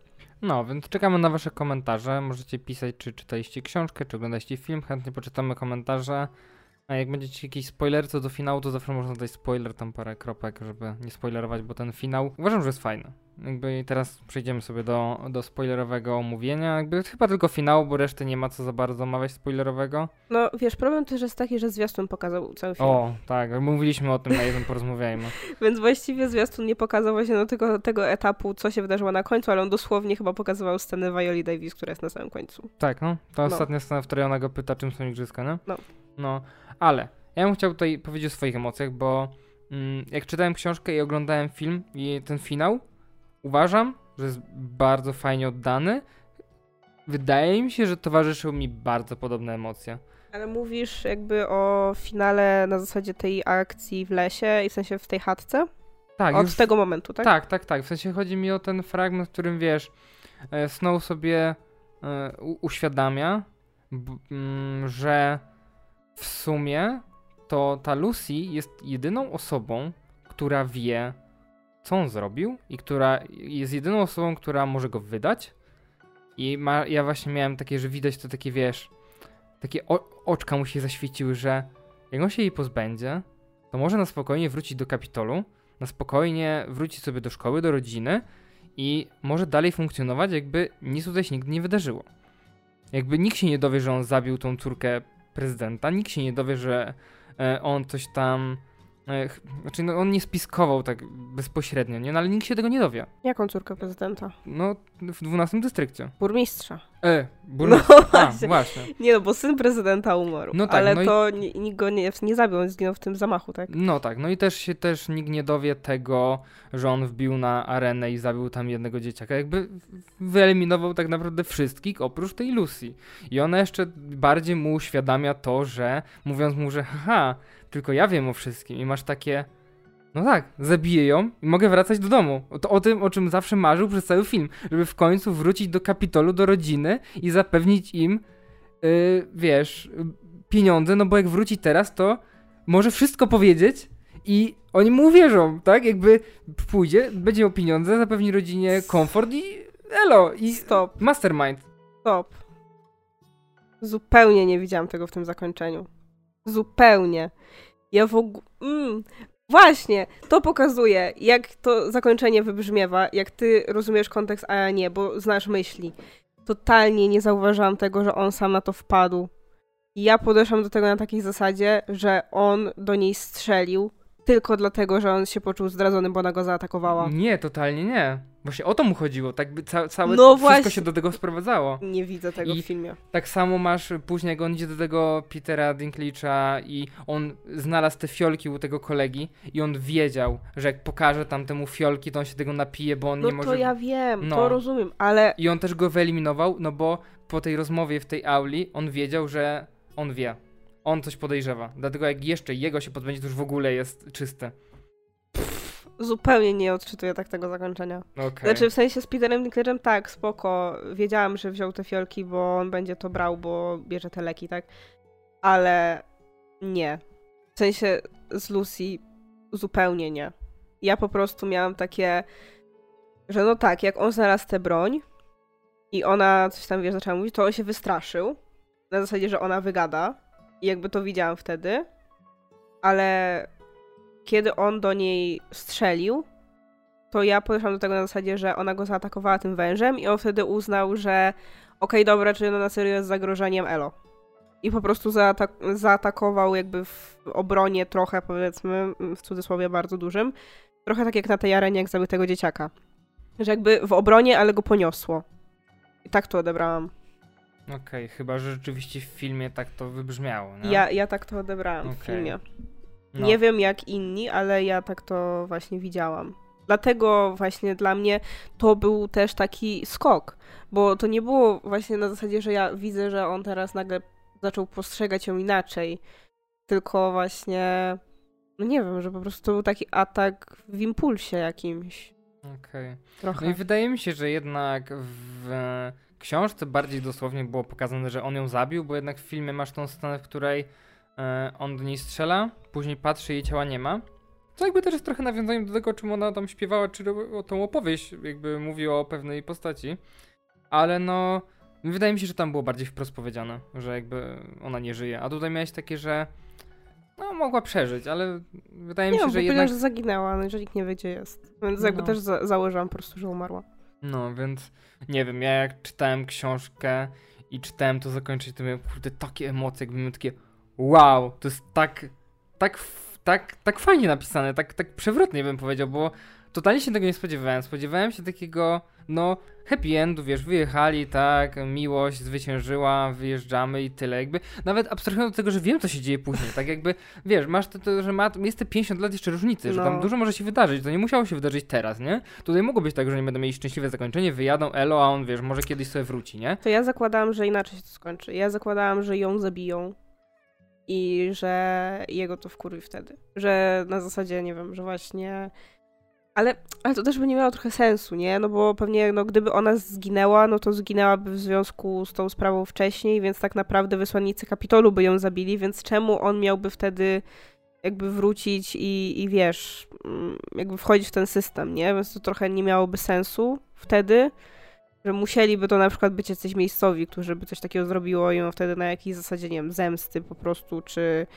No, więc czekamy na wasze komentarze. Możecie pisać, czy czytaliście książkę, czy oglądaliście film. Chętnie poczytamy komentarze. A jak będziecie jakiś spoiler co do finału, to zawsze można dać spoiler, tam parę kropek, żeby nie spoilerować, bo ten finał uważam, że jest fajny. Jakby teraz przejdziemy sobie do, do spoilerowego omówienia. Jakby chyba tylko finału, bo reszty nie ma co za bardzo omawiać spoilerowego. No wiesz, problem też jest taki, że zwiastun pokazał cały film. O, tak, mówiliśmy o tym na jednym porozmawiajmy. [LAUGHS] Więc właściwie zwiastun nie pokazał właśnie no, tego, tego etapu, co się wydarzyło na końcu, ale on dosłownie chyba pokazywał scenę Violi Davis, która jest na samym końcu. Tak, no. To no. ostatnia scena, w której ona go pyta, czym są igrzyska, nie? No. No, ale ja bym chciał tutaj powiedzieć o swoich emocjach, bo mm, jak czytałem książkę i oglądałem film i ten finał, uważam, że jest bardzo fajnie oddany. Wydaje mi się, że towarzyszyły mi bardzo podobne emocje. Ale mówisz jakby o finale na zasadzie tej akcji w lesie i w sensie w tej chatce? Tak. Od już, tego momentu, tak? Tak, tak, tak. W sensie chodzi mi o ten fragment, w którym wiesz, e, Snow sobie e, uświadamia, mm, że w sumie to ta Lucy jest jedyną osobą, która wie, co on zrobił i która jest jedyną osobą, która może go wydać. I ma, ja właśnie miałem takie, że widać to takie, wiesz, takie o, oczka mu się zaświeciły, że jak on się jej pozbędzie, to może na spokojnie wrócić do kapitolu, na spokojnie wrócić sobie do szkoły, do rodziny i może dalej funkcjonować, jakby nic tutaj się nigdy nie wydarzyło. Jakby nikt się nie dowie, że on zabił tą córkę prezydenta, nikt się nie dowie, że e, on coś tam znaczy, no on nie spiskował tak bezpośrednio, nie? No ale nikt się tego nie dowie. Jaką córkę prezydenta? No, w 12 dystrykcie. Burmistrza. E, burmistrz. No A, właśnie. właśnie. Nie no, bo syn prezydenta umarł. No tak, ale no i- to ni- nikt go nie, nie zabił, on zginął w tym zamachu, tak? No tak, no i też się też nikt nie dowie tego, że on wbił na arenę i zabił tam jednego dzieciaka. Jakby wyeliminował tak naprawdę wszystkich oprócz tej Lucy. I ona jeszcze bardziej mu uświadamia to, że mówiąc mu, że haha, tylko ja wiem o wszystkim i masz takie. No tak, zabiję ją i mogę wracać do domu. To o tym, o czym zawsze marzył przez cały film. Żeby w końcu wrócić do Kapitolu, do rodziny i zapewnić im, yy, wiesz, pieniądze, no bo jak wróci teraz, to może wszystko powiedzieć i oni mu uwierzą, tak? Jakby pójdzie, będzie miał pieniądze, zapewni rodzinie komfort i elo, i Stop, mastermind. stop. Zupełnie nie widziałam tego w tym zakończeniu. Zupełnie. Ja w ogóle... Mm, właśnie, to pokazuje, jak to zakończenie wybrzmiewa, jak ty rozumiesz kontekst, a ja nie, bo znasz myśli. Totalnie nie zauważyłam tego, że on sam na to wpadł. I ja podeszłam do tego na takiej zasadzie, że on do niej strzelił tylko dlatego, że on się poczuł zdradzony, bo ona go zaatakowała. Nie, totalnie nie. Właśnie o to mu chodziło, tak by ca całe No wszystko właśnie. się do tego sprowadzało. Nie widzę tego I- w filmie. Tak samo masz później, jak on idzie do tego Petera Dinklage'a i on znalazł te fiolki u tego kolegi i on wiedział, że jak pokaże tam temu fiolki, to on się tego napije, bo on No nie to może... ja wiem, No. to rozumiem, ale I on też go wyeliminował, no bo po tej rozmowie w tej auli on wiedział, że on wie. On coś podejrzewa. Dlatego jak jeszcze jego się pozbędzie, to już w ogóle jest czyste. zupełnie nie odczytuję tak tego zakończenia. Okej. Znaczy w sensie z Peterem Dinklage'em tak, spoko. Wiedziałam, że wziął te fiolki, bo on będzie to brał, bo bierze te leki, tak? Ale nie. W sensie z Lucy zupełnie nie. Ja po prostu miałam takie, że no tak, jak on znalazł tę broń i ona coś tam, wiesz, zaczęła mówić, to on się wystraszył. Na zasadzie, że ona wygada. I jakby to widziałam wtedy. Ale kiedy on do niej strzelił, to ja podeszłam do tego na zasadzie, że ona go zaatakowała tym wężem i on wtedy uznał, że okej, dobra, czyli ona na serio jest zagrożeniem Elo. I po prostu zaatak- zaatakował jakby w obronie trochę, powiedzmy, w cudzysłowie bardzo dużym. Trochę tak jak na tej arenie, jak zabił tego dzieciaka. Że jakby w obronie, ale go poniosło. I tak to odebrałam. Okej, chyba że rzeczywiście w filmie tak to wybrzmiało? Ja, ja tak to odebrałam w Okej. filmie. No. Nie wiem jak inni, ale ja tak to właśnie widziałam. Dlatego właśnie dla mnie to był też taki skok, bo to nie było właśnie na zasadzie, że ja widzę, że on teraz nagle zaczął postrzegać ją inaczej, tylko właśnie, no nie wiem, że po prostu to był taki atak w impulsie jakimś Okej. trochę. No i wydaje mi się, że jednak w książce bardziej dosłownie było pokazane, że on ją zabił, bo jednak w filmie masz tą scenę, w której e, on do niej strzela, później patrzy, jej ciała nie ma. Co jakby też jest trochę nawiązaniem do tego, o czym ona tam śpiewała, czy o tą opowieść, jakby mówi o pewnej postaci. Ale no, wydaje mi się, że tam było bardziej wprost powiedziane, że jakby ona nie żyje. A tutaj miałeś takie, że no mogła przeżyć, ale wydaje mi nie się, bo że jednak... że zaginęła, no, że nikt nie wie, gdzie jest. Więc jakby No. też za- założyłam po prostu, że umarła. No, więc nie wiem, ja jak czytałem książkę i czytałem to zakończenie, to miałem kurde takie emocje, jakby miałem takie wow, to jest tak, tak, tak, tak fajnie napisane, tak, tak przewrotnie bym powiedział, bo totalnie się tego nie spodziewałem. Spodziewałem się takiego, no, happy endu, wiesz, wyjechali, tak, miłość zwyciężyła, wyjeżdżamy i tyle, jakby, nawet abstrahując od tego, że wiem, co się dzieje później, tak jakby, wiesz, masz to, to że ma, jest te 50 lat jeszcze różnicy, że tam No. dużo może się wydarzyć, to nie musiało się wydarzyć teraz, nie? Tutaj mogło być tak, że nie będą mieli szczęśliwe zakończenie, wyjadą elo, a on, wiesz, może kiedyś sobie wróci, nie? To ja zakładałam, że inaczej się to skończy. Ja zakładałam, że ją zabiją i że jego to wkurwi wtedy. Że na zasadzie, nie wiem, że właśnie... Ale, ale to też by nie miało trochę sensu, nie? No bo pewnie, no gdyby ona zginęła, no to zginęłaby w związku z tą sprawą wcześniej, więc tak naprawdę wysłannicy Kapitolu by ją zabili, więc czemu on miałby wtedy jakby wrócić i, i wiesz, mm, jakby wchodzić w ten system, nie? Więc to trochę nie miałoby sensu wtedy że musieliby to na przykład być jacyś miejscowi, którzy by coś takiego zrobiło i on wtedy na jakiej zasadzie, nie wiem, zemsty po prostu, czy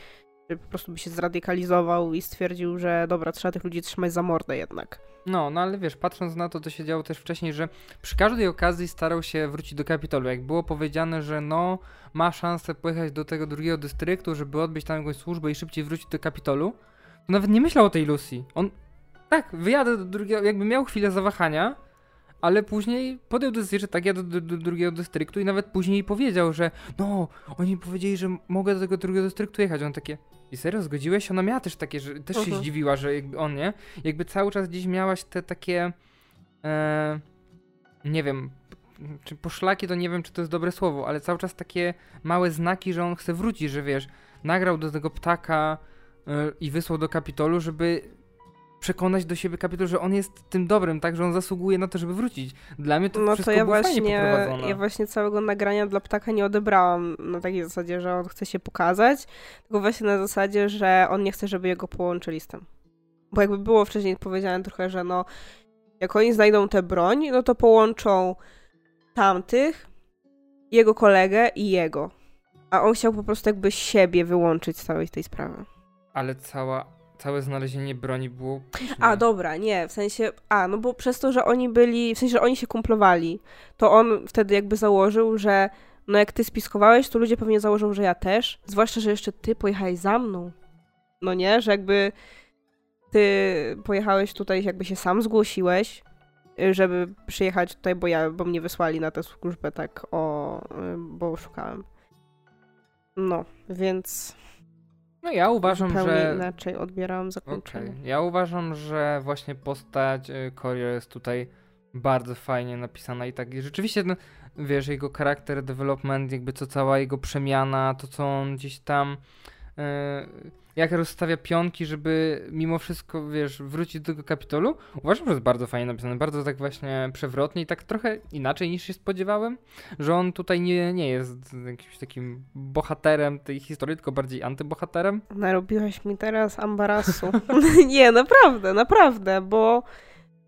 po prostu by się zradykalizował i stwierdził, że dobra, trzeba tych ludzi trzymać za mordę jednak. No, no ale wiesz, patrząc na to, co się działo też wcześniej, że przy każdej okazji starał się wrócić do Kapitolu. Jak było powiedziane, że no, ma szansę pojechać do tego drugiego dystryktu, żeby odbyć tam jakąś służbę i szybciej wrócić do Kapitolu, to nawet nie myślał o tej Lucy. On, tak, wyjadę do drugiego, jakby miał chwilę zawahania, ale później podjął decyzję, że tak, ja do, do, do, drugiego dystryktu i nawet później powiedział, że no, oni powiedzieli, że mogę do tego drugiego dystryktu jechać. On takie, i serio, zgodziłeś? Ona miała też takie, że też się Mhm. zdziwiła, że jakby on nie. Jakby cały czas gdzieś miałaś te takie, e, nie wiem, czy poszlaki to nie wiem, czy to jest dobre słowo, ale cały czas takie małe znaki, że on chce wrócić, że wiesz, nagrał do tego ptaka e, i wysłał do Kapitolu, żeby przekonać do siebie Kapitol, że on jest tym dobrym, tak, że on zasługuje na to, żeby wrócić. Dla mnie to No wszystko to ja było fajnie właśnie, ja właśnie całego nagrania dla ptaka nie odebrałam na takiej zasadzie, że on chce się pokazać, tylko właśnie na zasadzie, że on nie chce, żeby jego połączyli z tym. Bo jakby było wcześniej powiedziane trochę, że no, jak oni znajdą tę broń, no to połączą tamtych, jego kolegę i jego. A on chciał po prostu jakby siebie wyłączyć z całej tej sprawy. Ale cała, całe znalezienie broni było... A, dobra, nie, w sensie, a, no bo przez to, że oni byli, w sensie, że oni się kumplowali, to on wtedy jakby założył, że no jak ty spiskowałeś, to ludzie pewnie założą, że ja też, zwłaszcza, że jeszcze ty pojechałeś za mną. No nie, że jakby ty pojechałeś tutaj, jakby się sam zgłosiłeś, y, żeby przyjechać tutaj, bo ja, bo mnie wysłali na tę służbę tak o, y, bo szukałem. No, więc No ja uważam, zupełnie że... inaczej odbierałam zakończenie. Ja uważam, że właśnie postać y, Corio jest tutaj bardzo fajnie napisana i tak i rzeczywiście, no, wiesz, jego charakter development, jakby co cała jego przemiana, to co on gdzieś tam y, jak rozstawia pionki, żeby mimo wszystko, wiesz, wrócić do tego kapitolu, uważam, że jest bardzo fajnie napisane, bardzo tak właśnie przewrotnie i tak trochę inaczej niż się spodziewałem, że on tutaj nie, nie jest jakimś takim bohaterem tej historii, tylko bardziej antybohaterem. Narobiłaś mi teraz ambarasu. [LAUGHS] nie, naprawdę, naprawdę, bo.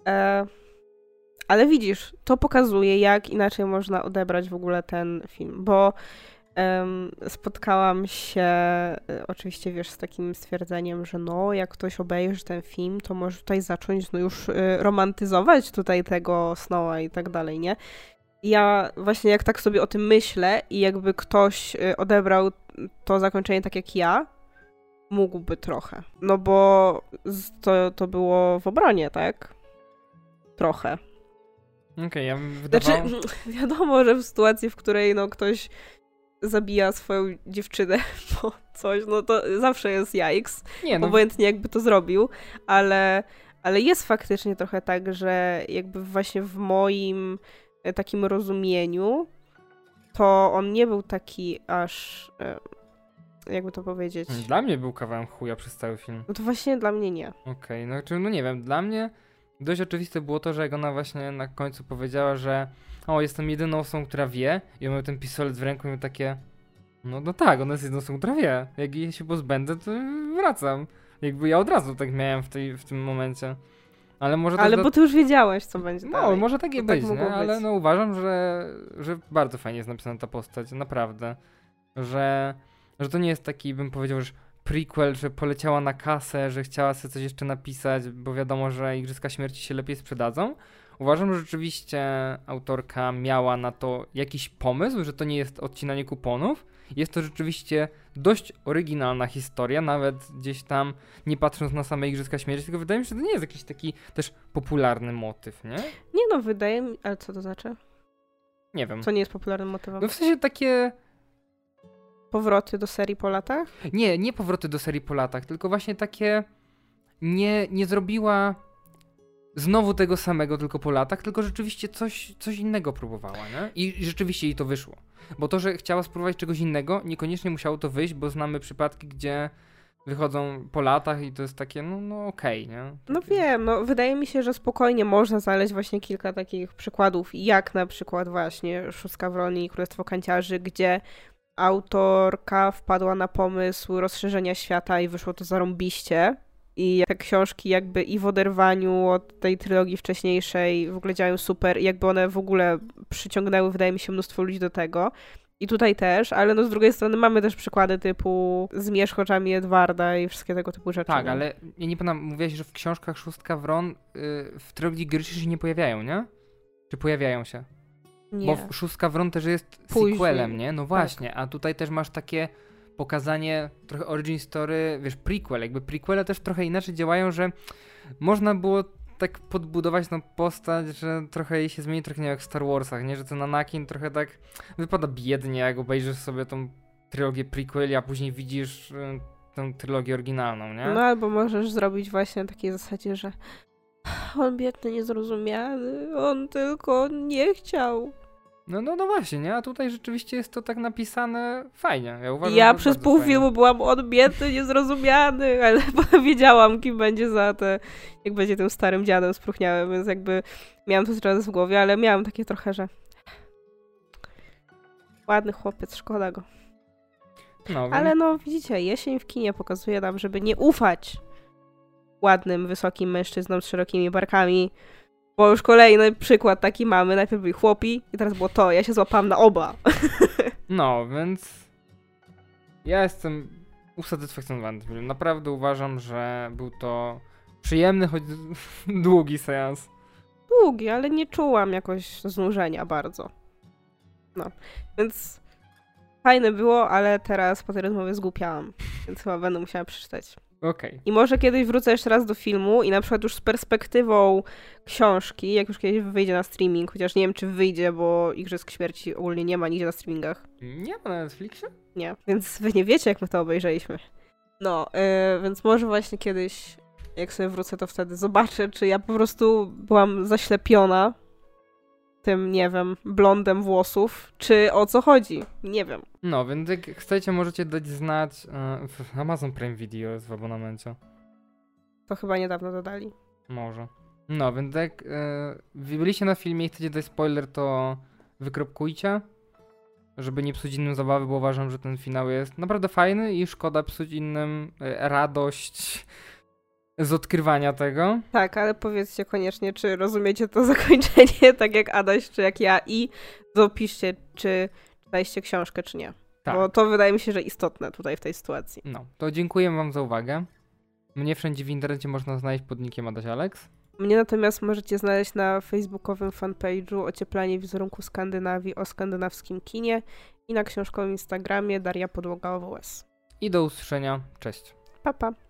E, ale widzisz, to pokazuje, jak inaczej można odebrać w ogóle ten film, bo spotkałam się, e, oczywiście wiesz, z takim stwierdzeniem, że no, jak ktoś obejrzy ten film, to może tutaj zacząć no, już e, romantyzować tutaj tego Snowa i tak dalej, nie? Ja właśnie jak tak sobie o tym myślę i jakby ktoś e, odebrał to zakończenie tak jak ja, mógłby trochę. No bo to, to było w obronie, tak? Trochę. Okej, ja bym wydawało... Znaczy, [LAUGHS] wiadomo, że w sytuacji, w której no, ktoś zabija swoją dziewczynę [LAUGHS] po coś, no to zawsze jest jajks, Nie, no, obojętnie jakby to zrobił, ale, ale jest faktycznie trochę tak, że jakby właśnie w moim e, takim rozumieniu to on nie był taki aż, jakby to powiedzieć, dla mnie był kawałem chuja przez cały film. no to właśnie dla mnie nie. Okej, no czy no nie wiem, dla mnie dość oczywiste było to, że jak ona właśnie na końcu powiedziała, że o, jestem jedyną osobą, która wie i on miał ten pistolet w ręku i miał takie no, no tak, ona jest jedyną osobą, która wie. Jak jej się pozbędę, to wracam. Jakby ja od razu tak miałem w, tej, w tym momencie. Ale może Ale bo ty już wiedziałeś, co będzie No, dalej. może takie To tak być, mogło nie? ale być. no uważam, że, że bardzo fajnie jest napisana ta postać, naprawdę. Że, że to nie jest taki, bym powiedział, że prequel, że poleciała na kasę, że chciała sobie coś jeszcze napisać, bo wiadomo, że Igrzyska Śmierci się lepiej sprzedadzą. Uważam, że rzeczywiście autorka miała na to jakiś pomysł, że to nie jest odcinanie kuponów. Jest to rzeczywiście dość oryginalna historia, nawet gdzieś tam nie patrząc na same Igrzyska Śmierci, tylko wydaje mi się, że to nie jest jakiś taki też popularny motyw, nie? Nie no, wydaje mi... Ale co to znaczy? Nie wiem. Co nie jest popularnym motywem? No w sensie takie. Powroty do serii po latach? Nie, nie powroty do serii po latach, tylko właśnie takie. Nie, nie zrobiła znowu tego samego, tylko po latach, tylko rzeczywiście coś, coś innego próbowała, nie? I, rzeczywiście jej to wyszło. Bo to, że chciała spróbować czegoś innego, niekoniecznie musiało to wyjść, bo znamy przypadki, gdzie wychodzą po latach i to jest takie, no, no okej, nie? No Takie- wiem, no wydaje mi się, że spokojnie można znaleźć właśnie kilka takich przykładów, jak na przykład właśnie Szóstka Wroni i Królestwo Kanciarzy, gdzie autorka wpadła na pomysł rozszerzenia świata i wyszło to zarąbiście. I te książki jakby i w oderwaniu od tej trylogii wcześniejszej w ogóle działają super i jakby one w ogóle przyciągnęły, wydaje mi się, mnóstwo ludzi do tego. I tutaj też, ale no z drugiej strony mamy też przykłady typu Zmierzch oczami Edwarda i wszystkie tego typu rzeczy. Tak, nie? ale ja nie pamiętam, mówiłaś, że w książkach Szóstka Wron y, w trylogii Gryszy się nie pojawiają, nie? Czy pojawiają się? Nie. Bo Szóstka Wron też jest Później. sequelem, nie? No Tak. właśnie, a tutaj też masz takie pokazanie trochę origin story, wiesz, prequel, jakby prequele też trochę inaczej działają, że można było tak podbudować tą postać, że trochę jej się zmieni, trochę nie jak w Star Warsach, nie? Że ten Anakin trochę tak wypada biednie, jak obejrzysz sobie tą trylogię prequeli, a później widzisz y, tę trylogię oryginalną, nie? No albo możesz zrobić właśnie na takiej zasadzie, że on biedny, niezrozumiany, on tylko nie chciał. No, no, no właśnie, nie? A tutaj rzeczywiście jest to tak napisane fajnie. Ja, uważam, ja przez pół fajnie. filmu byłam on biedny, niezrozumiany, [LAUGHS] ale wiedziałam, kim będzie za te, jak będzie tym starym dziadem spróchniałym, więc jakby miałam to teraz w głowie, ale miałam takie trochę, że ładny chłopiec, szkoda go. No, Ale no, widzicie, jesień w kinie pokazuje nam, żeby nie ufać ładnym, wysokim mężczyznom z szerokimi barkami, bo już kolejny przykład taki mamy. Najpierw byli chłopi i teraz było to. Ja się złapałam na oba. [LAUGHS] No, więc ja jestem usatysfakcjonowany tym filmem. Naprawdę uważam, że był to przyjemny, choć [LAUGHS] długi seans. Długi, ale nie czułam jakoś znużenia bardzo. No, więc fajne było, ale teraz po tej rozmowie zgłupiałam, więc chyba będę musiała przeczytać. Okej. I może kiedyś wrócę jeszcze raz do filmu i na przykład już z perspektywą książki, jak już kiedyś wyjdzie na streaming, chociaż nie wiem, czy wyjdzie, bo Igrzysk Śmierci ogólnie nie ma nigdzie na streamingach. Nie ma na Netflixie? Nie, więc wy nie wiecie, jak my to obejrzeliśmy. No, yy, więc może właśnie kiedyś, jak sobie wrócę, to wtedy zobaczę, czy ja po prostu byłam zaślepiona tym, nie wiem, blondem włosów, czy o co chodzi. Nie wiem. No, więc jak chcecie, możecie dać znać. e, w Amazon Prime Video jest w abonamencie. To chyba niedawno dodali. Może. No, więc jak wy byliście na filmie i chcecie dać spoiler, to wykropkujcie, żeby nie psuć innym zabawy, bo uważam, że ten finał jest naprawdę fajny i szkoda psuć innym e, radość z odkrywania tego. Tak, ale powiedzcie koniecznie, czy rozumiecie to [LAUGHS] zakończenie, tak jak Adaś, czy jak ja i dopiszcie, czy czytaliście książkę, czy nie. Tak. Bo to wydaje mi się, że istotne tutaj w tej sytuacji. No, to dziękuję wam za uwagę. Mnie wszędzie w internecie można znaleźć pod nickiem Adaś Alex. Mnie natomiast możecie znaleźć na facebookowym fanpage'u Ocieplanie wizerunku Skandynawii o skandynawskim kinie i na książkowym Instagramie Daria Podłoga OWS. I do usłyszenia. Cześć. Pa, pa.